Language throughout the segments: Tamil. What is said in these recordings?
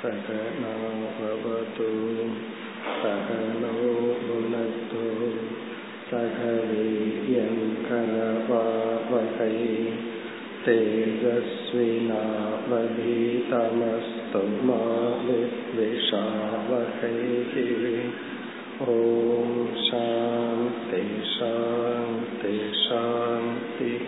सकनावतु सकनो भुनक्तु सकवीर्यङ्करवावहै तेजस्विनावधीतमस्तु मा विद्विषावहैः ॐ शान्ति शान्ति शान्तिः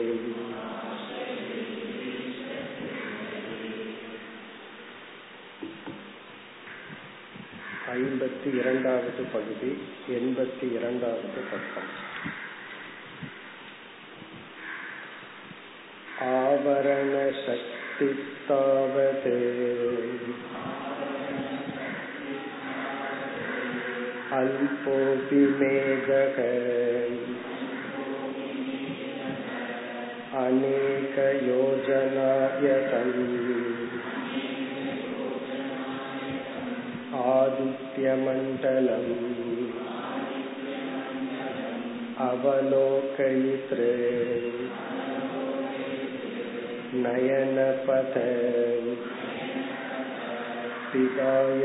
ஐம்பத்தி இரண்டாவது பகுதி எண்பத்தி இரண்டாவது பக்கம் ஆவரண சக்தி தாவது अल्पोऽपि मेघः अनेकयोजनायतम् आदित्यमण्डलम्। अवलोकयित्रे। नयनपथ। पिदायकतया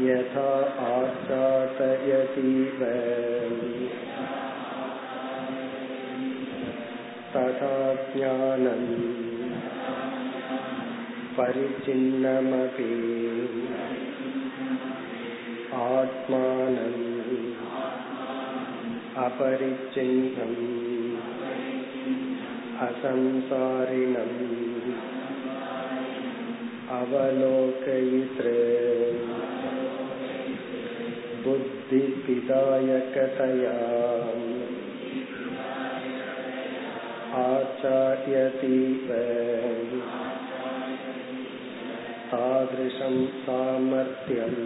यथा आचातयतीव। तथा ज्ञानम्। परिचिन्नमपि आत्मानम् अपरिचिन्नम् असंसारिणम् अवलोकयित्रे बुद्धिपिदायकतया आचार्यतीव तादृशं सामर्थ्यम्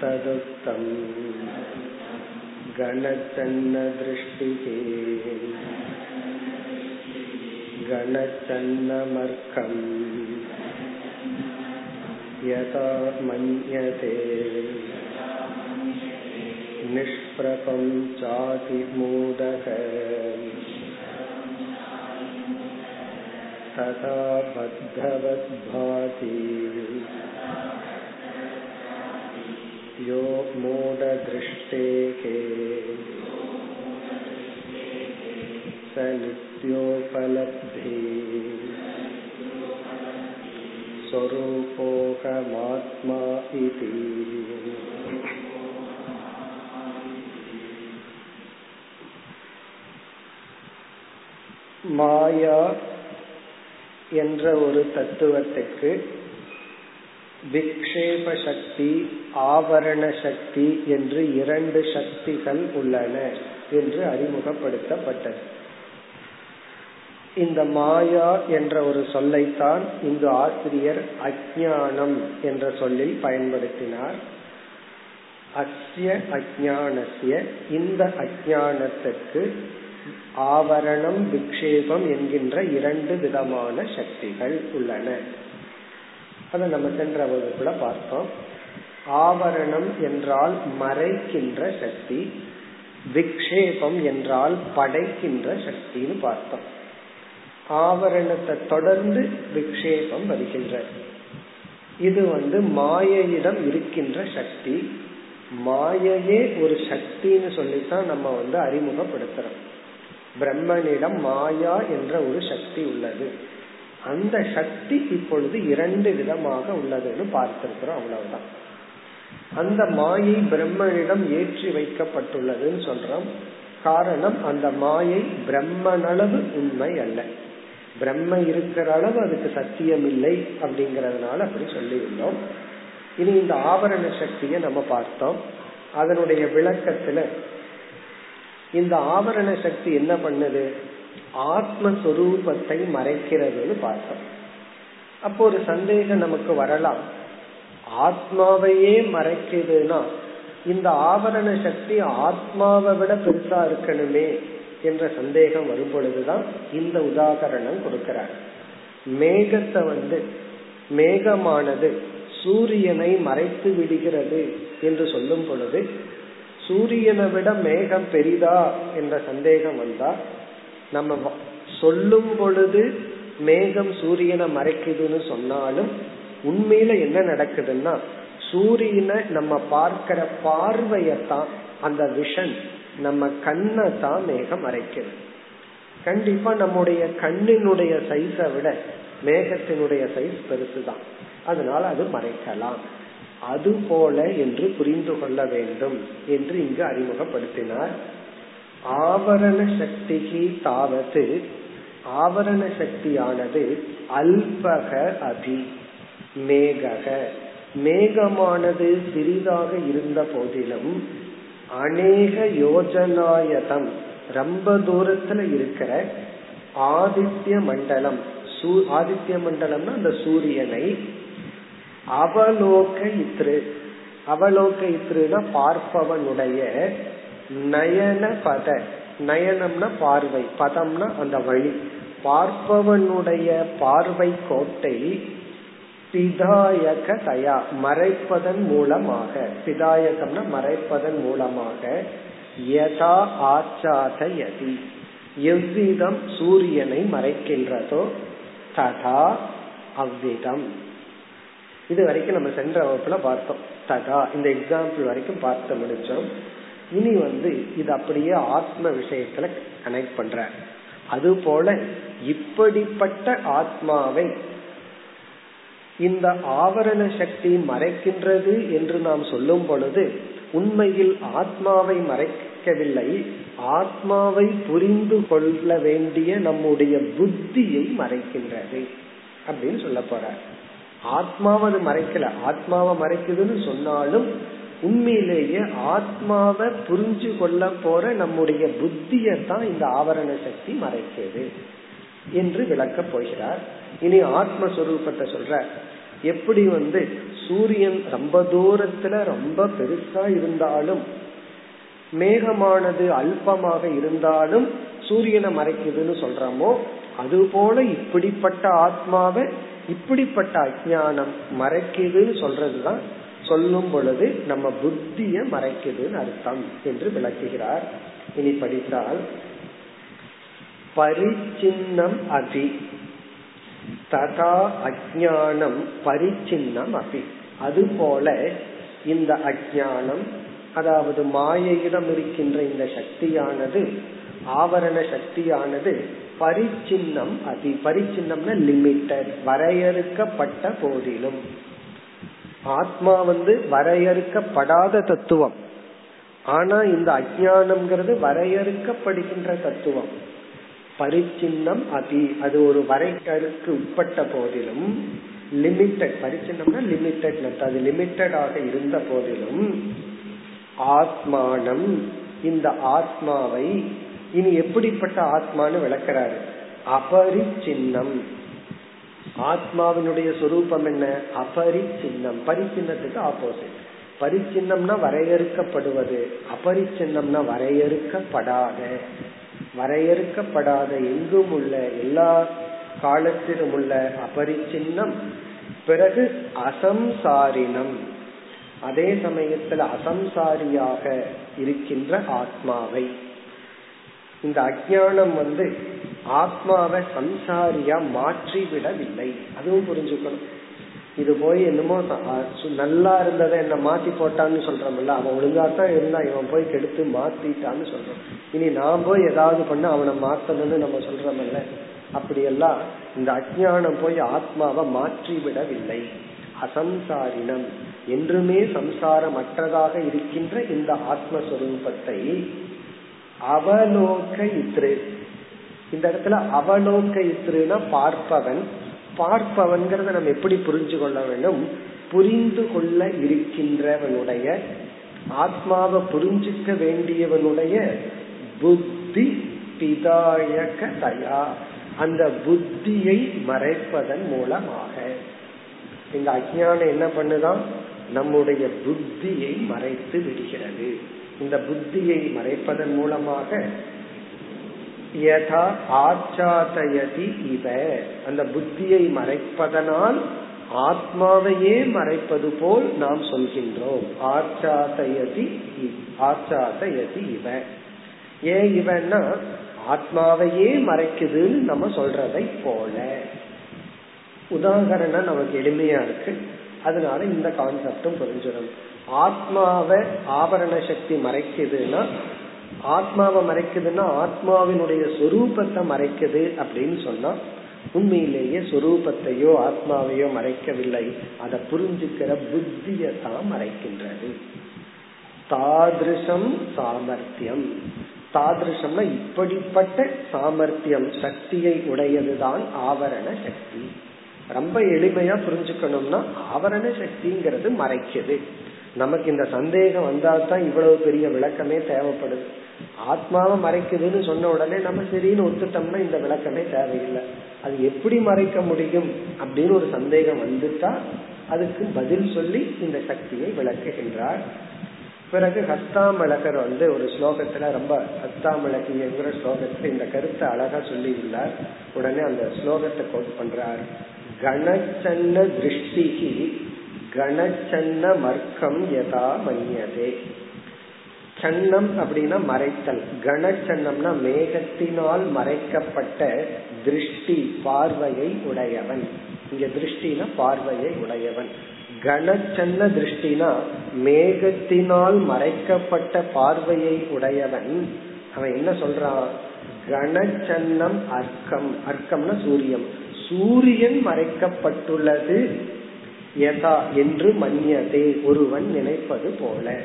तदुक्तम् गणचन्नदृष्टिः गणचन्नमर्कम् यथा मन्यते निष्प्रपं चातिमूढः तथा बद्धवद्भाति यो मूढदृष्टेः स नित्योपलब्धि। स्वरूपोऽहमात्मा इति। மாயா என்ற ஒரு தத்துவத்துக்கு விக்ஷேப சக்தி ஆவரண சக்தி என்று இரண்டு சக்திகள் உள்ளன என்று அறிமுகப்படுத்தப்பட்டது. இந்த மாயா என்ற ஒரு சொல்லைத்தான் இங்கு ஆசிரியர் அஜானம் என்ற சொல்லில் பயன்படுத்தினார். அஸ்ய அஜானசிய இந்த அஜானத்துக்கு ஆவரணம் விக்ஷேபம் என்கின்ற இரண்டு விதமான சக்திகள் உள்ளன. அதை நம்ம சென்ற வகுப்புல பார்த்தோம். ஆவரணம் என்றால் மறைக்கின்ற சக்தி விக்ஷேபம் என்றால் படைக்கின்ற சக்தின்னு பார்த்தோம். ஆவரணத்தை தொடர்ந்து விக்ஷேபம் வருகின்றது. இது வந்து மாயையிடம் இருக்கின்ற சக்தி. மாயையே ஒரு சக்தின்னு சொல்லித்தான் நம்ம வந்து அறிமுகப்படுத்துறோம். பிரம்மனிடம் மாயா என்ற ஒரு சக்தி உள்ளது. அந்த சக்தி இப்பொழுது இரண்டு விதமாக உள்ளதுன்னு பார்த்திருக்கிறோம் அவ்வளவுதான். அந்த மாயை பிரம்மனிடம் ஏற்றி வைக்கப்பட்டுள்ளதுன்னு சொல்றோம். காரணம் அந்த மாயை பிரம்மனளவு உண்மை அல்ல. பிரம்ம இருக்கிற அளவு அதுக்கு சத்தியம் இல்லை அப்படிங்கறதுனால அப்படி சொல்லியுள்ளோம் இனி இந்த ஆவரண சக்தியை நம்ம பார்த்தோம். அதனுடைய விளக்கத்துல இந்த ஆவரண சக்தி என்ன பண்ணுது? ஆத்மஸ்வரூபத்தை மறைக்கிறதுன்னு பார்த்தோம். அப்போ ஒரு சந்தேகம் நமக்கு வரலாம். ஆத்மாவையே மறைக்குதுன்னா இந்த ஆவரண சக்தி ஆத்மாவை விட பெருசா இருக்கணுமே என்ற சந்தேகம் வரும் பொழுதுதான் இந்த உதாகரணம் கொடுக்கிறார். மேகத்தை வந்து மேகமானது சூரியனை மறைத்து விடுகிறது என்று சொல்லும் பொழுது சூரியனை விட மேகம் பெரிதா என்ற சந்தேகம் வந்தா நம்ம சொல்லும் பொழுது மேகம் சூரியனை மறைக்குதுன்னு சொன்னாலும் உண்மையில என்ன நடக்குதுன்னா சூரியனை நம்ம பார்க்கிற பார்வையத்தான் அந்த விஷன் நம்ம கண்ணை தான் மேகம் மறைக்கிறது கண்டிப்பா நம்முடைய கண்ணினுடைய சைஸை விட மேகத்தினுடைய சைஸ் பெருசுதான். அதனால அது மறைக்கலாம். அது போல என்று புரிந்து கொள்ள வேண்டும் என்று இங்கு அறிமுகப்படுத்தினார். ஆவரண சக்திக்கு தாவது ஆவரண சக்தியானது அல்பக அபி மேகக. மேகமானது சிறிதாக இருந்த போதிலும் அநேக யோஜனாயதம் ரொம்ப தூரத்துல இருக்கிற ஆதித்ய மண்டலம் ஆதித்ய மண்டலம்னா அந்த சூரியனை அவலோக இத்ரு. அவலோக இத்ருனா பார்ப்பவனுடைய நயன பத. நயனம்னா பார்வை பதம்னா அந்த வழி. பார்ப்பவனுடைய பார்வை கோட்டை பிதாயக தயா மறைப்பதன் மூலமாக. பிதாயகம்னா மறைப்பதன் மூலமாக. யதா ஆச்சாதயதி எவ்விதம் சூரியனை மறைக்கின்றதோ ததா அவ்விதம். இது வரைக்கும் நம்ம சென்ற வகுப்புல பார்த்தோம். ததா இந்த எக்ஸாம்பிள் வரைக்கும் பார்த்து முடிச்சோம். இனி வந்து இது அப்படியே ஆத்ம விஷயத்துல கனெக்ட் பண்ற அது போல இப்படிப்பட்ட ஆத்மாவை இந்த ஆவரண சக்தி மறைக்கின்றது என்று நாம் சொல்லும் பொழுது உண்மையில் ஆத்மாவை மறைக்கவில்லை. ஆத்மாவை புரிந்து கொள்ள வேண்டிய நம்முடைய புத்தியை மறைக்கின்றது அப்படின்னு சொல்ல போறார். ஆத்மாவை அது மறைக்கல. ஆத்மாவை மறைக்குதுன்னு சொன்னாலும் உண்மையிலேயே ஆத்மாவை புரிஞ்சு கொள்ள போற நம்முடைய புத்தியை தான் இந்த ஆவரண சக்தி மறைக்கிறது என்று விளக்க போகிறார். இனி ஆத்மஸ்வரூபத்தை சொல்ற. எப்படி வந்து சூரியன் ரொம்ப தூரத்துல ரொம்ப பெருசா இருந்தாலும் மேகமானது அல்பமாக இருந்தாலும் சூரியனை மறைக்குதுன்னு சொல்றோமோ அதுபோல இப்படிப்பட்ட ஆத்மாவை இப்படிப்பட்ட அஜானம் மறைக்குதுன்னு சொல்றதுதான் சொல்லும் பொழுது நம்ம புத்திய மறைக்குதுன்னு அர்த்தம் என்று விளக்குகிறார். இனி படித்தால் பரிச்சின்னம் அபி. ததா அஜானம் பரிச்சின்னம் அபி. அதுபோல இந்த அஜானம் அதாவது மாயையிடம் இருக்கின்ற இந்த சக்தியானது ஆவரண சக்தியானது பரிச்சின்னம் அதி பரிச்சின்னம்னா லிமிட்டட் வரையறுக்கப்பட்ட போதிலும். ஆத்மா வந்து வரையறுக்கப்படாத தத்துவம். ஆனா இந்த அஜானம்ங்கிறது வரையறுக்கப்படுகின்ற தத்துவம். பரிச்சின்னம் அதி அது ஒரு வரைக்கருக்கு உட்பட்ட போதிலும் லிமிட்டட் பரிச்சின்னம்னா லிமிட்டட்னஸ் அது லிமிட்டடாக இருந்த போதிலும் ஆத்மானம் இந்த ஆத்மாவை இனி எப்படிப்பட்ட ஆத்மான்னு விளக்கிறாரு. அபரிச்சின்னம். ஆத்மாவினுடைய சொரூபம் என்ன? அபரிச்சின்னம். பரிச்சின்னத்துக்கு ஆப்போசிட் பரிச்சின்னம்னா வரையறுக்கப்படுவது. அபரிச்சின்னம்னா வரையறுக்கப்படாத. வரையறுக்கப்படாத எங்கும் உள்ள எல்லா காலத்திலும் உள்ள அபரிச்சின்னம். பிறகு அசம்சாரினம். அதே சமயத்துல அசம்சாரியாக இருக்கின்ற ஆத்மாவை. இந்த அஜானம் வந்து ஆத்மாவை சம்சாரியா மாற்றி விடவில்லை அதுவும் புரிஞ்சுக்கணும். இது போய் என்னமோ நல்லா இருந்ததை என்ன மாத்தி போட்டான்னு சொல்றோம்ல அவன் ஒழுங்காத்தான் இருந்தா இவன் போய் கெடுத்து மாத்திட்டான்னு சொல்றான் இனி நான் போய் ஏதாவது பண்ண அவனை மாத்தணும்னு நம்ம சொல்றோம்ல. அப்படியெல்லாம் இந்த அஜானம் போய் ஆத்மாவை மாற்றி விடவில்லை அசம்சாரினம். என்றுமே சம்சாரமற்றதாக இருக்கின்ற இந்த ஆத்மஸ்வரூபத்தை அவலோக இத்ரு இந்த இடத்துல அவலோக இத்ருனா பார்ப்பவன். பார்ப்பவன்கிறத நம்ம எப்படி புரிஞ்சு கொள்ள வேண்டும் புரிந்து கொள்ள இருக்கின்றவனுடைய ஆத்மாவை புரிஞ்சுக்க வேண்டியவனுடைய புத்தி பிதாயக தயா. அந்த புத்தியை மறைப்பதன் மூலமாக. இந்த அஜானம் என்ன பண்ணுதான்? நம்முடைய புத்தியை மறைத்து விடுகிறது. இந்த புத்தியை மறைப்பதன் மூலமாக யதா ஆச்சாதயதி இவ. அந்த புத்தியை மறைப்பதனால் ஆத்மாவையே மறைப்பது போல் நாம் சொல்கின்றோம். ஆச்சாதயதி ஆச்சாதயதி இவ. ஏன் இவன்னா ஆத்மாவையே மறைக்குதுன்னு நம்ம சொல்றதை போல. உதாகரணம் நமக்கு எளிமையா இருக்கு. அதனால இந்த கான்செப்டும் புரிஞ்சிடும். ஆத்மாவை ஆபரண சக்தி மறைக்குதுன்னா ஆத்மாவை மறைக்குதுன்னா ஆத்மாவினுடைய சொரூபத்தை மறைக்குது அப்படின்னு சொன்னா உண்மையிலேயே சொரூபத்தையோ ஆத்மாவையோ மறைக்கவில்லை. அதை புரிஞ்சுக்கிற புத்தியை தான் மறைக்கின்றது. தாதிருஷம் சாமர்த்தியம். தாதிருஷம்னா இப்படிப்பட்ட சாமர்த்தியம் சக்தியை உடையதுதான் ஆவரண சக்தி. ரொம்ப எளிமையா புரிஞ்சுக்கணும்னா ஆவரண சக்திங்கிறது மறைக்குது. நமக்கு இந்த சந்தேகம் வந்தால்தான் இவ்வளவு பெரிய விளக்கமே தேவைப்படுது. ஆத்மாவை மறைக்குதுன்னு சொன்ன உடனே நம்ம சரின்னு ஒத்துட்டோம்னா இந்த விளக்கமே தேவையில்லை. அது எப்படி மறைக்க முடியும் அப்படின்னு ஒரு சந்தேகம் வந்துட்டா அதுக்கு பதில் சொல்லி இந்த சக்தியை விளக்குகின்றார். பிறகு ஹஸ்தாமலகர் வந்து ஒரு ஸ்லோகத்துல ரொம்ப ஹஸ்தாமலகிங்கிற ஸ்லோகத்துல இந்த கருத்தை அழகா சொல்லி உள்ளார் உடனே அந்த ஸ்லோகத்தை கோட் பண்றார். கணச்சன்ன திருஷ்டிக்கு கணச்சன்ன மர்க்கம் யதா மன்யதே. சன்னம் அப்படின்னா மறைத்தல். கணச்சன்னம்னா மேகத்தினால் மறைக்கப்பட்ட திருஷ்டி பார்வையை உடையவன். இங்க திருஷ்டினா பார்வையை உடையவன். கணச்சன்ன திருஷ்டினா மேகத்தினால் மறைக்கப்பட்ட பார்வையை உடையவன். அவன் என்ன சொல்றான்? கணச்சன்னம் அர்க்கம். அர்க்கம்னா சூரியம். சூரியன் மறைக்கப்பட்டுள்ளது யதா என்று மன்னியதே ஒருவன் நினைப்பது போல.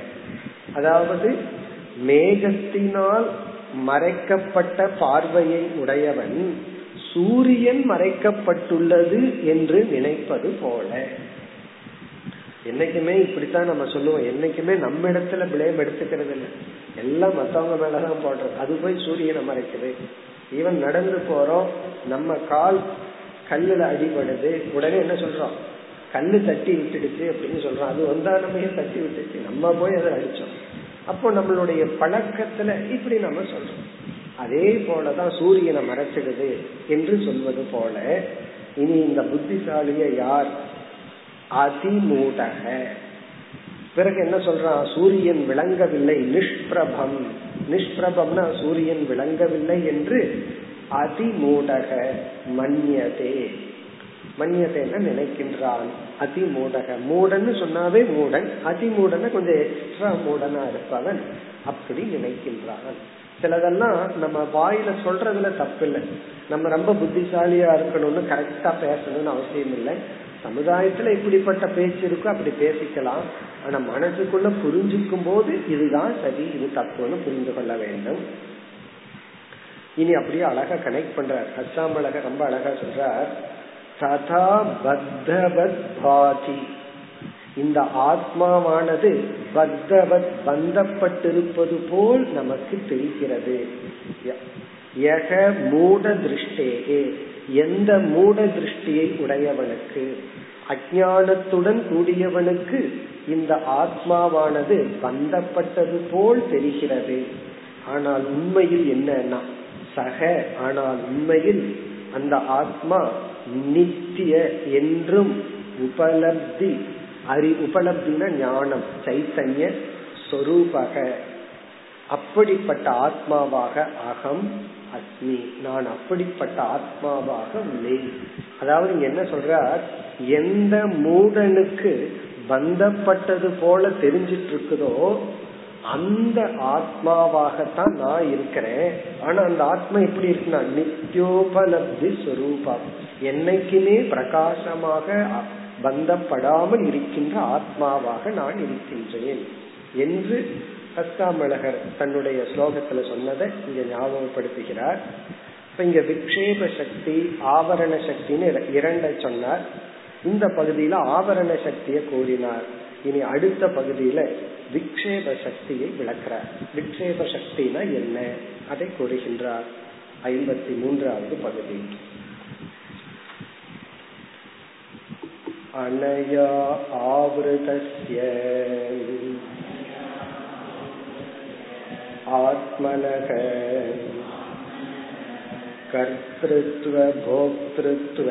அதாவது மேகத்தினால் மறைக்கப்பட்ட பார்வையை உடையவன் சூரியன் மறைக்கப்பட்டுள்ளது என்று நினைப்பது போல. என்னைக்குமே இப்படித்தான் நம்ம சொல்லுவோம். என்னைக்குமே நம்ம இடத்துல பிளேம் எடுத்துக்கிறது இல்லை. எல்லாம் மத்தவங்க மேலதான் போடுறோம் அது போய் சூரியனை மறைக்குது. ஈவன் நடந்து போறோம் நம்ம கால் கல்லுல அடிபடுது. உடனே என்ன சொல்றோம்? கண்ணு தட்டி விட்டுடுச்சு அப்படின்னு சொல்றோம் அது வந்தாலுமே தட்டி விட்டுச்சு? நம்ம போய் அதை அடிச்சோம் அப்போ நம்மளுடைய பழக்கத்துல இப்படி நம்ம சொல்றோம். அதே போலதான் சூரியனை மறைச்சிடுது என்று சொல்வது போல இனி இந்த புத்திசாலிய யார்? அதிமூடக. பிறகு என்ன சொல்றான்? சூரியன் விளங்கவில்லை நிஷ்பிரபம். நிஷ்பிரபம்னா சூரியன் விளங்கவில்லை என்று அதிமூடக மன்யதே. மன்யதேன்னு நினைக்கின்றான். அதிமூடக. மூடன்னு சொன்னாவே மூடன். அதிமூடன கொஞ்சம் எக்ஸ்ட்ரா மூடனா இருப்பவன் அப்படி நினைக்கின்றான். சிலதெல்லாம் நம்ம வாயில சொல்றதுல தப்பு இல்லை நம்ம ரொம்ப புத்திசாலியா இருக்கணும்னு கரெக்டா பேசணும்னு அவசியம் இல்லை. சமுதாயத்துல இப்படிப்பட்ட பேச்சு இருக்கோ அப்படி பேசிக்கலாம். ஆனா மனசுக்குள்ள புரிஞ்சுக்கும் போது இதுதான் சரி இது தப்புன்னு புரிந்து கொள்ள வேண்டும். இனி அப்படியே அழகா கனெக்ட் பண்றார். அஸ்ஸாம் அழகா ரொம்ப அழகா சொல்றார். சதா பத்தவத் பாதி இந்த ஆத்மாவானது பத்தவத் பந்தப்பட்டிருப்பது போல் நமக்கு தெரிகிறது. யக மூட திருஷ்டேகே எந்த மூட திருஷ்டியை உடையவனுக்கு? அஜானத்துடன் கூடியவனுக்கு இந்த ஆத்மாவானது பந்தப்பட்டது போல் தெரிகிறது. ஆனால் உண்மையில் என்னன்னா சக ஆனால் உண்மையில் அந்த ஆத்மா நித்திய என்றும் உபலப்தி அறி உபலப்தின ஞானம் சைத்தன்ய சொரூபக. அப்படிப்பட்ட ஆத்மாவாக அகம் அஸ்மி நான் அப்படிப்பட்ட ஆத்மாவாக உள்ளேன் அதாவது என்ன சொல்றார்? எந்த மூடனுக்கு பந்தப்பட்டது போல தெரிஞ்சிட்டு இருக்குதோ அந்த ஆத்மாவாகத்தான் நான் இருக்கிறேன். ஆனா அந்த ஆத்மா எப்படி இருக்குன்னா நித்தியோபலப்தி ஸ்வரூபம். என்னைக்குமே பிரகாசமாக பந்தப்படாமல் இருக்கின்ற ஆத்மாவாக நான் இருக்கின்றேன் என்று அஸ்தாமலகர் தன்னுடைய ஸ்லோகத்துல சொன்னதை இங்க ஞாபகப்படுத்துகிறார். இப்ப இங்க விக்ஷேப சக்தி ஆவரண சக்தின்னு இரண்டை சொன்னார். இந்த பகுதியில ஆவரண சக்தியை கூறினார். இனி அடுத்த பகுதியில விக்ஷேப சக்தியை விளக்குறார் விக்ஷேப சக்தினா என்ன அதை கூறுகின்றார் ஐம்பத்தி மூன்றாவது பகுதி अनया आवृतस्य आत्मनः कर्तृत्वभोक्तृत्व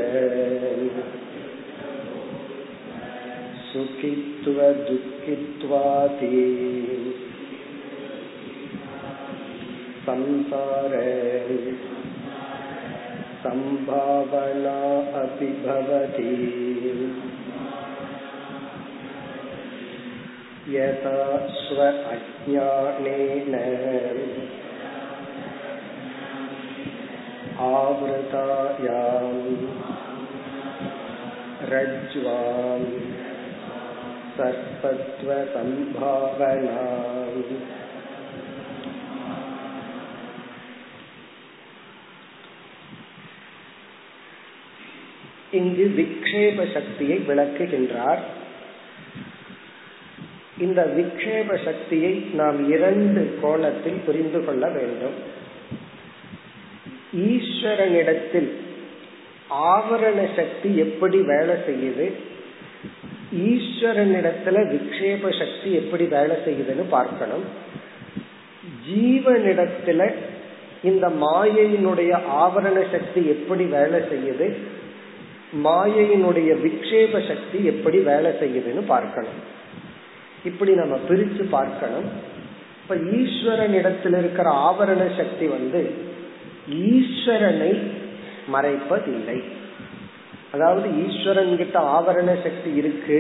सुखित्वदुःखित्वाति संसार सम्भावना अपि भवति यथा स्व अज्ञानेन आवृतायाम् रज्ज्वाम् सर्पत्वसम्भावना இங்கு விக்ஷேப சக்தியை விளக்குகின்றார் இந்த விக்ஷேப சக்தியை நாம் இரண்டு கோணத்தில் புரிந்து கொள்ள வேண்டும் ஈஸ்வரனிடத்தில் ஆவரண சக்தி எப்படி வேலை செய்யுது ஈஸ்வரனிடத்துல விக்ஷேப சக்தி எப்படி வேலை செய்யுதுன்னு பார்க்கணும். ஜீவனிடத்துல இந்த மாயையினுடைய ஆவரண சக்தி எப்படி வேலை செய்யுது? மாயையினுடைய விக்ஷேப சக்தி எப்படி வேலை செய்யுதுன்னு பார்க்கணும். இப்படி நம்ம பிரிச்சு பார்க்கணும். இப்ப ஈஸ்வரன் இடத்தில் இருக்கிற ஆவரண சக்தி வந்து ஈஸ்வரனை மறைப்பதில்லை. அதாவது ஈஸ்வரன் கிட்ட ஆவரண சக்தி இருக்கு.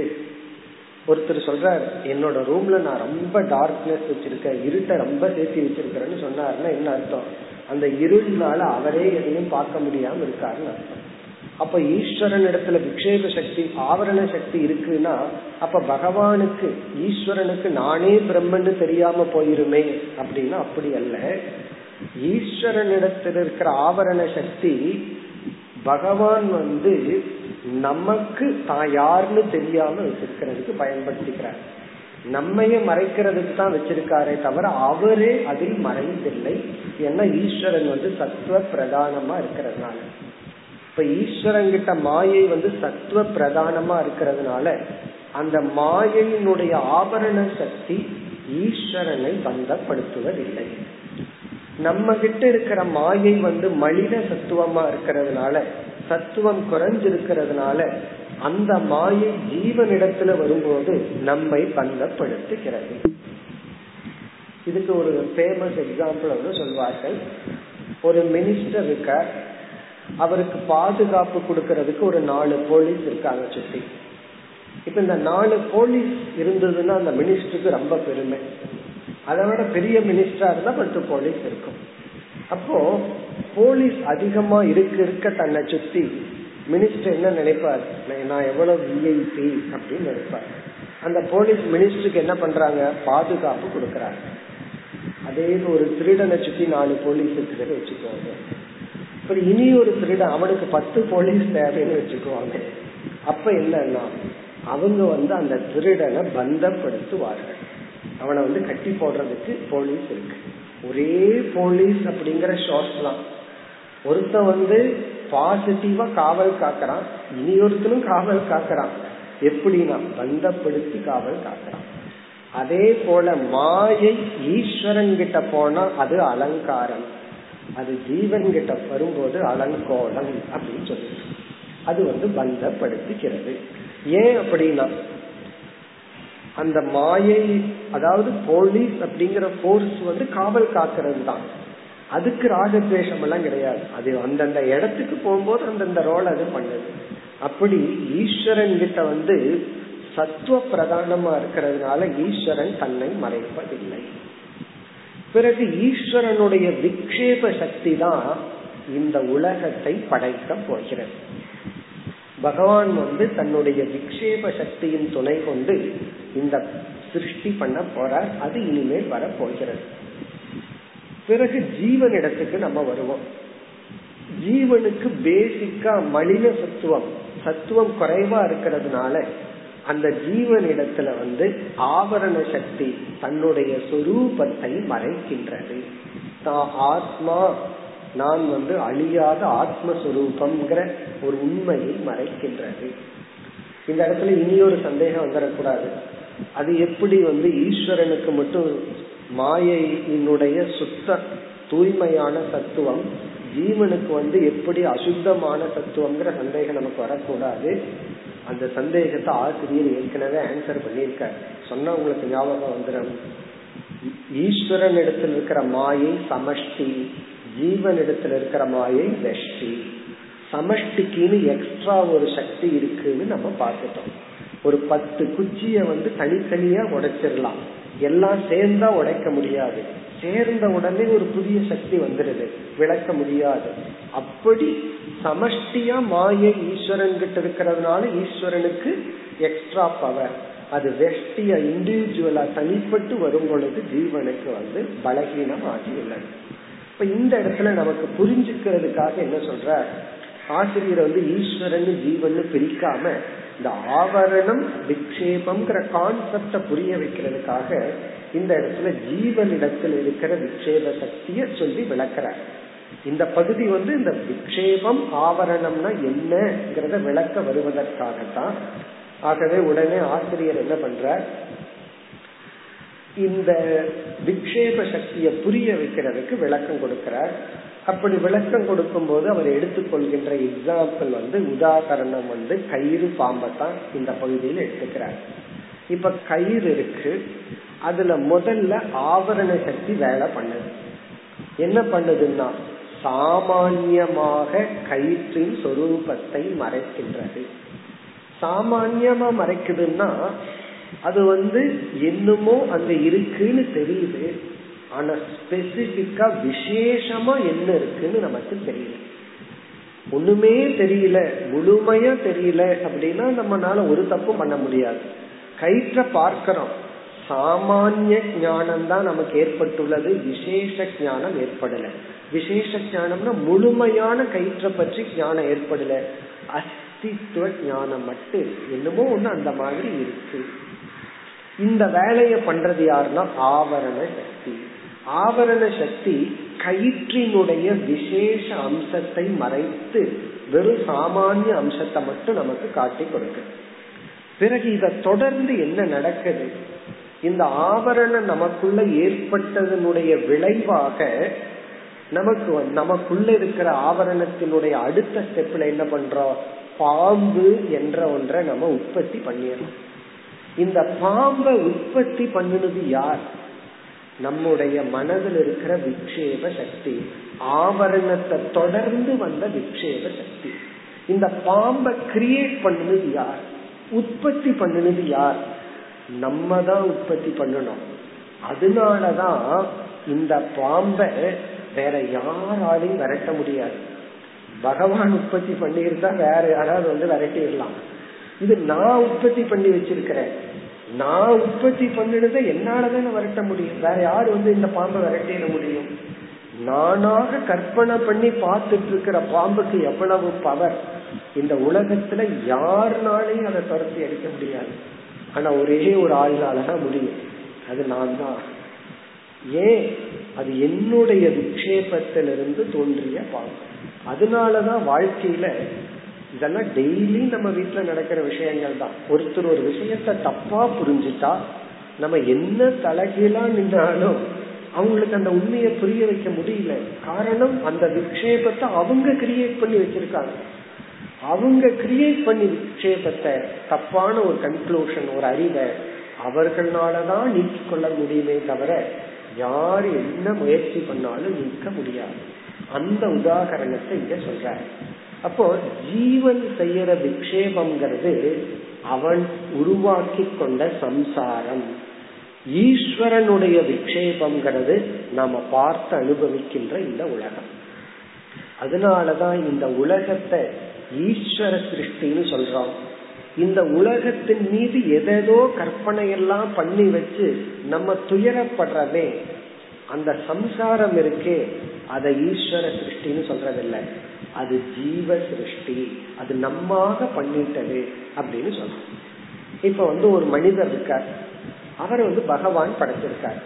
ஒருத்தர் சொல்றார் என்னோட ரூம்ல நான் ரொம்ப டார்க்னஸ் வச்சிருக்கேன் இருட்டை ரொம்ப சேர்த்து வச்சிருக்கிறேன்னு சொன்னாருன்னா என்ன அர்த்தம்? அந்த இருள்னால அவரே எதையும் பார்க்க முடியாம இருக்காருன்னு அர்த்தம். அப்ப ஈஸ்வரன் இடத்துல விக்ஷேப சக்தி ஆவரண சக்தி இருக்குன்னா அப்ப பகவானுக்கு ஈஸ்வரனுக்கு நானே பிரம்மன்னு தெரியாம போயிருமே அப்படின்னா அப்படி அல்ல. ஈஸ்வரனிடத்தில் இருக்கிற ஆவரண சக்தி பகவான் வந்து நமக்கு தான் யாருன்னு தெரியாம வச்சிருக்கிறதுக்கு பயன்படுத்திக்கிறார். நம்மையே மறைக்கிறதுக்கு தான் வச்சிருக்காரே தவிர அவரே அதில் மறைந்தில்லை ஏன்னா ஈஸ்வரன் வந்து சத்துவ பிரதானமா இருக்கிறதுனால. இப்ப ஈஸ்வரன் கிட்ட மாயை வந்து சத்துவ பிரதானமா இருக்கிறதுனால அந்த மாயையினுடைய ஆபரண சக்தி ஈஸ்வரனை பந்தப்படுத்துவதில்லை. நம்ம கிட்ட இருக்கிற மாயை வந்து மனித சத்துவமா இருக்கிறதுனால சத்துவம் குறைஞ்சிருக்கிறதுனால அந்த மாயை ஜீவனிடத்துல வரும்போது நம்மை பந்தப்படுத்துகிறது. இதுக்கு ஒரு ஃபேமஸ் எக்ஸாம்பிள் வந்து சொல்வார்கள். ஒரு மினிஸ்டர் இருக்கார். அவருக்கு பாதுகாப்பு கொடுக்கறதுக்கு ஒரு நாலு போலீஸ் இருக்காங்க சுத்தி. இப்ப இந்த நாலு போலீஸ் இருந்ததுன்னா அந்த மினிஸ்டருக்கு ரொம்ப பெருமை. அதை விட பெரிய மினிஸ்டரா இருந்தா பத்து போலீஸ் இருக்கும். அப்போ போலீஸ் அதிகமா இருக்க இருக்க தன்னை சுத்தி மினிஸ்டர் என்ன நினைப்பார்? நான் எவ்வளவு விஐபி அப்படின்னு நினைப்பார். அந்த போலீஸ் மினிஸ்டருக்கு என்ன பண்றாங்க? பாதுகாப்பு கொடுக்கறாங்க அதே ஒரு திருடனை சுத்தி நாலு போலீஸ் இருக்கிறத வச்சுக்கோங்க. அப்புறம் இனி ஒரு திருடன் அவனுக்கு பத்து போலீஸ் தேவைன்னு வச்சுக்குவாங்க அப்ப என்னன்னா அவங்க வந்து அந்த திருடனை பந்தப்படுத்துவார்கள். அவனை வந்து கட்டி போடுறதுக்கு போலீஸ் இருக்கு. ஒரே போலீஸ் அப்படிங்கிற ஷோஸ்லாம் ஒருத்தன் வந்து பாசிட்டிவா காவல் காக்கிறான். இனி ஒருத்தனும் காவல் காக்கிறான். எப்படின்னா பந்தப்படுத்தி காவல் காக்கிறான். அதே போல மாயை ஈஸ்வரன் கிட்ட போனா அது அலங்காரம். அது ஜீவன் கிட்ட வரும்போது அலங்கோலம் அப்படின்னு சொல்லி அது வந்து பந்தப்படுத்துகிறது. ஏன் அப்படின்னா அந்த மாயை அதாவது போலீஸ் அப்படிங்கிற போர்ஸ் வந்து காவல் காக்கிறது தான் அதுக்கு ராகத்வேஷம் எல்லாம் கிடையாது. அது அந்தந்த இடத்துக்கு போகும்போது அந்தந்த ரோல் அது பண்ணுது. அப்படி ஈஸ்வரன் கிட்ட வந்து சத்துவ பிரதானமா இருக்கிறதுனால ஈஸ்வரன் தன்னை மறைப்பதில்லை. பிறகு ஈஸ்வரனுடைய விக்ஷேப சக்தி தான் இந்த உலகத்தை படைக்க போகிறது. பகவான் வந்து தன்னுடைய விக்ஷேப சக்தியின் துணை கொண்டு இந்த சிருஷ்டி பண்ண போறார். அது இனிமேல் வர போகிறது பிறகு ஜீவனிடத்துக்கு நம்ம வருவோம். ஜீவனுக்கு பேசிக்கா மலின சத்துவம் சத்துவம் குறைவா இருக்கிறதுனால அந்த ஜீவன் இடத்துல வந்து ஆவரண சக்தி தன்னுடைய சொரூபத்தை மறைக்கின்றது. ஆத்மா நான் வந்து அழியாத ஆத்மஸ்வரூபம்ங்கிற ஒரு உண்மையை மறைக்கின்றது. இந்த இடத்துல இனி ஒரு சந்தேகம் வந்துடக்கூடாது அது எப்படி வந்து ஈஸ்வரனுக்கு மட்டும் மாயையினுடைய சுத்த தூய்மையான தத்துவம் ஜீவனுக்கு வந்து எப்படி அசுத்தமான தத்துவம்ங்கிற சந்தேகம் நமக்கு வரக்கூடாது. அந்த சந்தேகத்தை ஆசிரியர் ஏற்கனவே ஆன்சர் பண்ணியிருக்காரு. சொன்னா உங்களுக்கு ஞாபகம் வந்துடும் ஈஸ்வரன் இடத்துல இருக்கிற மாயை சமஷ்டி ஜீவனிடத்துல இருக்கிற மாயை வெஷ்டி. சமஷ்டிக்குன்னு எக்ஸ்ட்ரா ஒரு சக்தி இருக்குன்னு நம்ம பார்த்துட்டோம். ஒரு பத்து குச்சிய வந்து தனித்தனியா உடைச்சிடலாம். எல்லாம் சேர்ந்தா உடைக்க முடியாது. சேர்ந்த உடனே ஒரு புதிய சக்தி வந்துடுது. விளக்க முடியாது. அப்படி சமஷ்டியா மாயை ஈஸ்வரன் கிட்ட இருக்கிறதுனால ஈஸ்வரனுக்கு எக்ஸ்ட்ரா பவர் அது வெஷ்டியா இண்டிவிஜுவலா தனிப்பட்டு வரும் பொழுது ஜீவனுக்கு வந்து பலகீனம் ஆகியுள்ளது இப்ப இந்த இடத்துல நமக்கு புரிஞ்சுக்கிறதுக்காக என்ன சொல்ற? ஆசிரியர் வந்து ஈஸ்வரன் ஜீவன் பிரிக்காம இந்த ஆவரணம் விக்ஷேபம்ங்கிற கான்செப்ட புரிய வைக்கிறதுக்காக இந்த இடத்துல ஜீவனிடத்தில் இருக்கிற விக்ஷேப சக்திய சொல்லி விளக்கிறார். இந்த பகுதி வந்து இந்த விக்ஷேபம் ஆவரணம்னா என்னங்கிறத விளக்க வருவதற்காகத்தான். ஆகவே உடனே ஆசிரியர் என்ன பண்ற இந்த விக்ஷேப சக்தியை புரிய வைக்கிறதுக்கு விளக்கம் கொடுக்கிறார். அப்படி விளக்கம் கொடுக்கும் போது அவர் எடுத்துக்கொள்கின்ற எக்ஸாம்பிள் வந்து உதாகரணம் வந்து கயிறு பாம்பை தான் இந்த பகுதியில் எடுத்துக்கிறார். இப்ப கயிறு இருக்கு அதுல முதல்ல ஆவரண சக்தி வேலை பண்ணுது. என்ன பண்ணுதுன்னா சாமான்யமாக கயிற்றின் சொரூபத்தை மறைக்கின்றது. சாமான்யமா மறைக்குதுன்னா அது வந்து என்னமோ அங்க இருக்குன்னு தெரியுது. ஆனா ஸ்பெசிபிக்கா விசேஷமா என்ன இருக்குன்னு நமக்கு தெரியல. ஒண்ணுமே தெரியல முழுமையா தெரியல அப்படின்னா நம்மனால ஒரு தப்பும் பண்ண முடியாது. கயிற்ற பார்க்கிறோம். சாமானிய ஞானம் தான் நமக்கு ஏற்பட்டுள்ளது விசேஷ ஞானம் ஏற்படல. விசேஷ ஞானம்னா முழுமையான கயிற்ற பற்றி ஞானம் ஏற்படல. அஸ்தித்வ ஞானம் மட்டும். என்னமோ ஒண்ணு அந்த மாதிரி இருக்கு. இந்த வேலையை பண்றது யாருன்னா ஆவரண சக்தி. ஆவரண சக்தி கயிற்றினுடைய விசேஷ அம்சத்தை மறைத்து வெறும் சாமானிய அம்சத்தை மட்டும் நமக்கு காட்டி கொடுக்கு. பிறகு இத தொடர்ந்து என்ன நடக்குது? இந்த ஆவரணம் நமக்குள்ள ஏற்பட்டதனுடைய விளைவாக நமக்கு நமக்குள்ள இருக்கிற ஆவரணத்தினுடைய அடுத்த ஸ்டெப்ல என்ன பண்றோம்? பாம்பு என்ற ஒன்றை நம்ம உற்பத்தி பண்ணிடலாம். இந்த பாம்பை உற்பத்தி பண்ணினது யார்? நம்முடைய மனதில் இருக்கிற விக்ஷேப சக்தி ஆவரணத்தை தொடர்ந்து வந்த விக்ஷேப சக்தி. இந்த பாம்பை கிரியேட் பண்ணினது யார்? உற்பத்தி பண்ணினது யார்? நம்ம தான் உற்பத்தி பண்ணணும். அதனாலதான் இந்த பாம்பை வேற யாராலையும் விரட்ட முடியாது. பகவான் உற்பத்தி பண்ணியிருந்தா வேற யாராவது வந்து விரட்டிடலாம். இது நான் உற்பத்தி பண்ணி வச்சிருக்கிறேன். நான் உற்பத்தி பண்ணினதை என்னாலதான் விரட்ட முடியும். வேற யாரு வந்து இந்த பாம்பை விரட்டிட முடியும்? நானாக கற்பனை பண்ணி பார்த்துட்டு இருக்கிற பாம்புக்கு எவ்வளவு பவர் இந்த உலகத்துல யாருனாலையும் அதை துரத்தி அடிக்க முடியாது. ஆனா ஒரே ஒரு ஆள்னாலதான் முடியும். அது நான் தான். ஏன்? அது என்னுடைய விக்ஷேபத்திலிருந்து தோன்றிய பாம்பு. அதனாலதான் வாழ்க்கையில இதெல்லாம் டெய்லி நம்ம வீட்டுல நடக்கிற விஷயங்கள் தான். ஒருத்தர் ஒரு விஷயத்த தப்பா புரிஞ்சுட்டா நம்ம என்ன தலைகீழா நின்றாலும் அவங்களுக்கு அந்த உண்மையை புரிய வைக்க முடியல. காரணம் அந்த விக்ஷேபத்தை அவங்க கிரியேட் பண்ணி வச்சிருக்காங்க. அவங்க கிரியேட் பண்ணி விக்ஷேபத்தை தப்பான ஒரு கன்க்ளூஷன் ஒரு அறிவை அவர்களாலதான் நீக்கிக் கொள்ள முடியுமே தவிர யார் என்ன முயற்சி பண்ணாலும் நீக்க முடியாது. அந்த உதாகரணத்தை இங்க சொல்ற அப்போ ஜீவன் செய்யற விக்ஷேபம்ங்கிறது அவன் உருவாக்கி கொண்ட சம்சாரம். ஈஸ்வரனுடைய விக்ஷேபம்ங்கிறது நாம பார்த்து அனுபவிக்கின்ற இந்த உலகம். அதனாலதான் இந்த உலகத்தை ஈஸ்வர சிருஷ்டின்னு சொல்றோம். இந்த உலகத்தின் மீது எதேதோ கற்பனை எல்லாம் பண்ணி வச்சு நம்ம துயரப்படுறதே அந்த சம்சாரம் இருக்கே அதை ஈஸ்வர சிருஷ்டின்னு சொல்றதில்லை. அது ஜீவ சிருஷ்டி அது நம்மாக பண்ணிட்டது அப்படின்னு சொல்றோம் இப்ப வந்து ஒரு மனிதர் இருக்கார். அவர் வந்து பகவான் படைச்சிருக்கார்.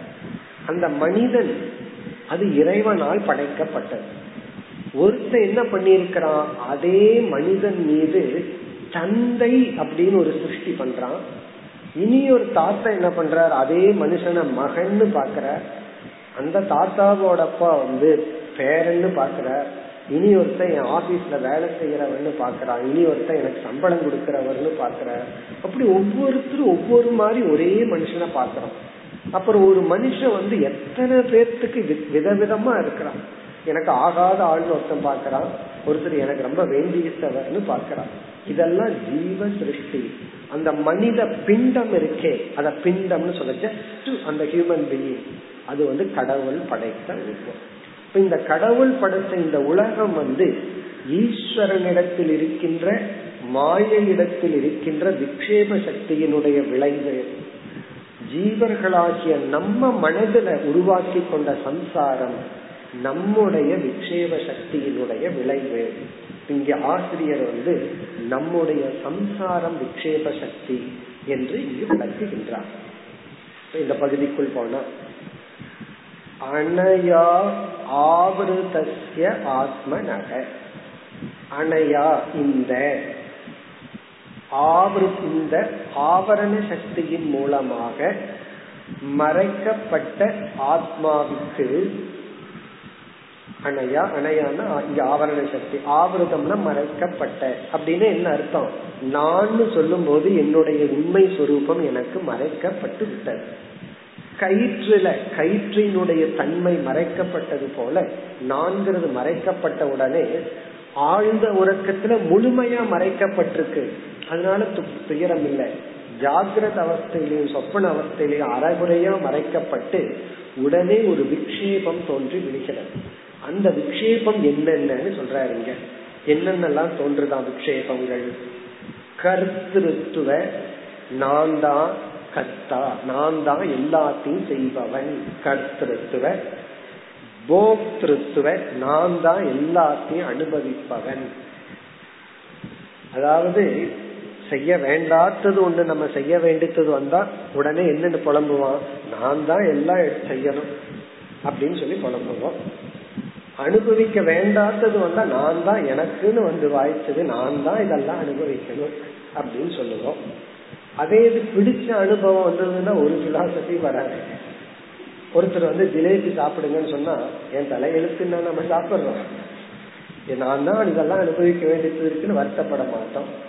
அந்த மனிதன் அது இறைவனால் படைக்கப்பட்டது. ஒருத்தர் என்ன பண்ணிருக்கிறான் அதே மனிதன் மீது தந்தை அப்படின்னு ஒரு சிருஷ்டி பண்றான். இனி ஒரு தாத்தா என்ன பண்றார்? அதே மனுஷனை மகன்னு பாக்குறார் அந்த தாத்தாவோட அப்பா வந்து பேரன்னு பாக்குறார் இனி ஒருத்தன் என் ஆபீஸ்ல வேலை செய்யறவன்னு பாக்குறான் இனி ஒருத்தன் எனக்கு சம்பளம் கொடுக்கறவர்னு பாக்குறார் அப்படி ஒவ்வொருத்தரும் ஒவ்வொரு மாதிரி ஒரே மனுஷனை பாக்குறோம் அப்புறம் ஒரு மனுஷன் வந்து எத்தனை பேர்த்துக்கு விதவிதமா இருக்கிறான். எனக்கு ஆகாத ஆள்னு ஒருத்தன் பாக்குறான் ஒருத்தர் எனக்கு ரொம்ப வேண்டியவர்னு பாக்குறான் இதெல்லாம் ஜீவ சிருஷ்டி. அந்த மனித பிண்டம் இருக்கே. அத பிண்டம்னு சொல்ல அந்த ஹியூமன் பீயிங் அது வந்து கடவுள் படைத்த உருவம் இப்ப இந்த கடவுள் படைத்த இந்த உலகம் வந்து ஈஸ்வரனிடத்தில் இருக்கின்ற மாயையிடத்தில் இருக்கின்ற விக்ஷேப சக்தியினுடைய விளைவு. ஜீவர்களாகிய நம்ம மனதில உருவாக்கி கொண்ட சம்சாரம் நம்முடைய விக்ஷேப சக்தியினுடைய விளைவு. இங்கே ஆசிரியர் வந்து நம்முடைய சம்சாரம் விக்ஷேப சக்தி என்று இங்கு விளக்குகின்றார். இந்த பகுதிக்குள் போனா அணையா ஆவருதஸ்ய ஆத்மனக. அணையா இந்த இந்த ஆவரண சக்தியின் மூலமாக மறைக்கப்பட்ட ஆத்மாவுக்கு அணையா அணையான்னா இங்க ஆவரண சக்தி. ஆவருதம்னா மறைக்கப்பட்ட. அப்படின்னு என்ன அர்த்தம்? நான் சொல்லும் போது என்னுடைய உண்மை சொரூபம் எனக்கு மறைக்கப்பட்டு விட்டது கயிற்றுல கயிற்றினுடைய தன்மை மறைக்கப்பட்டது போல நான்கிறது மறைக்கப்பட்ட உடனே ஆழ்ந்த உறக்கத்துல முழுமையா மறைக்கப்பட்டிருக்கு. அதனால துயரம் இல்லை. ஜாகிரத அவஸ்தையிலையும் சொப்பன அவஸ்தையிலையும் அறகுறையா மறைக்கப்பட்டு உடனே ஒரு விக்ஷேபம் தோன்றி விடுகிறது. அந்த விக்ஷேபம் என்னென்னு சொல்றாருங்க என்னென்னலாம் தோன்றுதான் விக்ஷேபங்கள்? கர்த்திருத்துவ நான் தான் கர்த்தா நான் தான் எல்லாத்தையும் செய்பவன். கர்த்திருத்துவ போக்திருத்துவ நான் தான் எல்லாத்தையும் அனுபவிப்பவன். அதாவது செய்ய வேண்டாத்தது ஒண்ணு நம்ம செய்ய வேண்டியது வந்தா உடனே என்னன்னு புலம்புவான். நான் தான் எல்லாம் செய்யணும் அப்படின்னு சொல்லி புலம்புவோம். அனுபவிக்க வேண்டாத்தது வந்தா நான் தான் எனக்குன்னு வந்து வாய்ச்சது நான் தான் இதெல்லாம் அனுபவிக்கணும் அப்படின்னு சொல்லுவோம். அதே இது பிடிச்ச அனுபவம் வந்ததுன்னா ஒரு பிலாசபி வராது. ஒருத்தர் வந்து ஜிலேபி சாப்பிடுங்கன்னு சொன்னா என் தலையெழுத்துன்னா நம்ம சாப்பிடுறோம். நான் தான் இதெல்லாம் அனுபவிக்க வேண்டியது இருக்குன்னு வருத்தப்பட மாட்டோம்.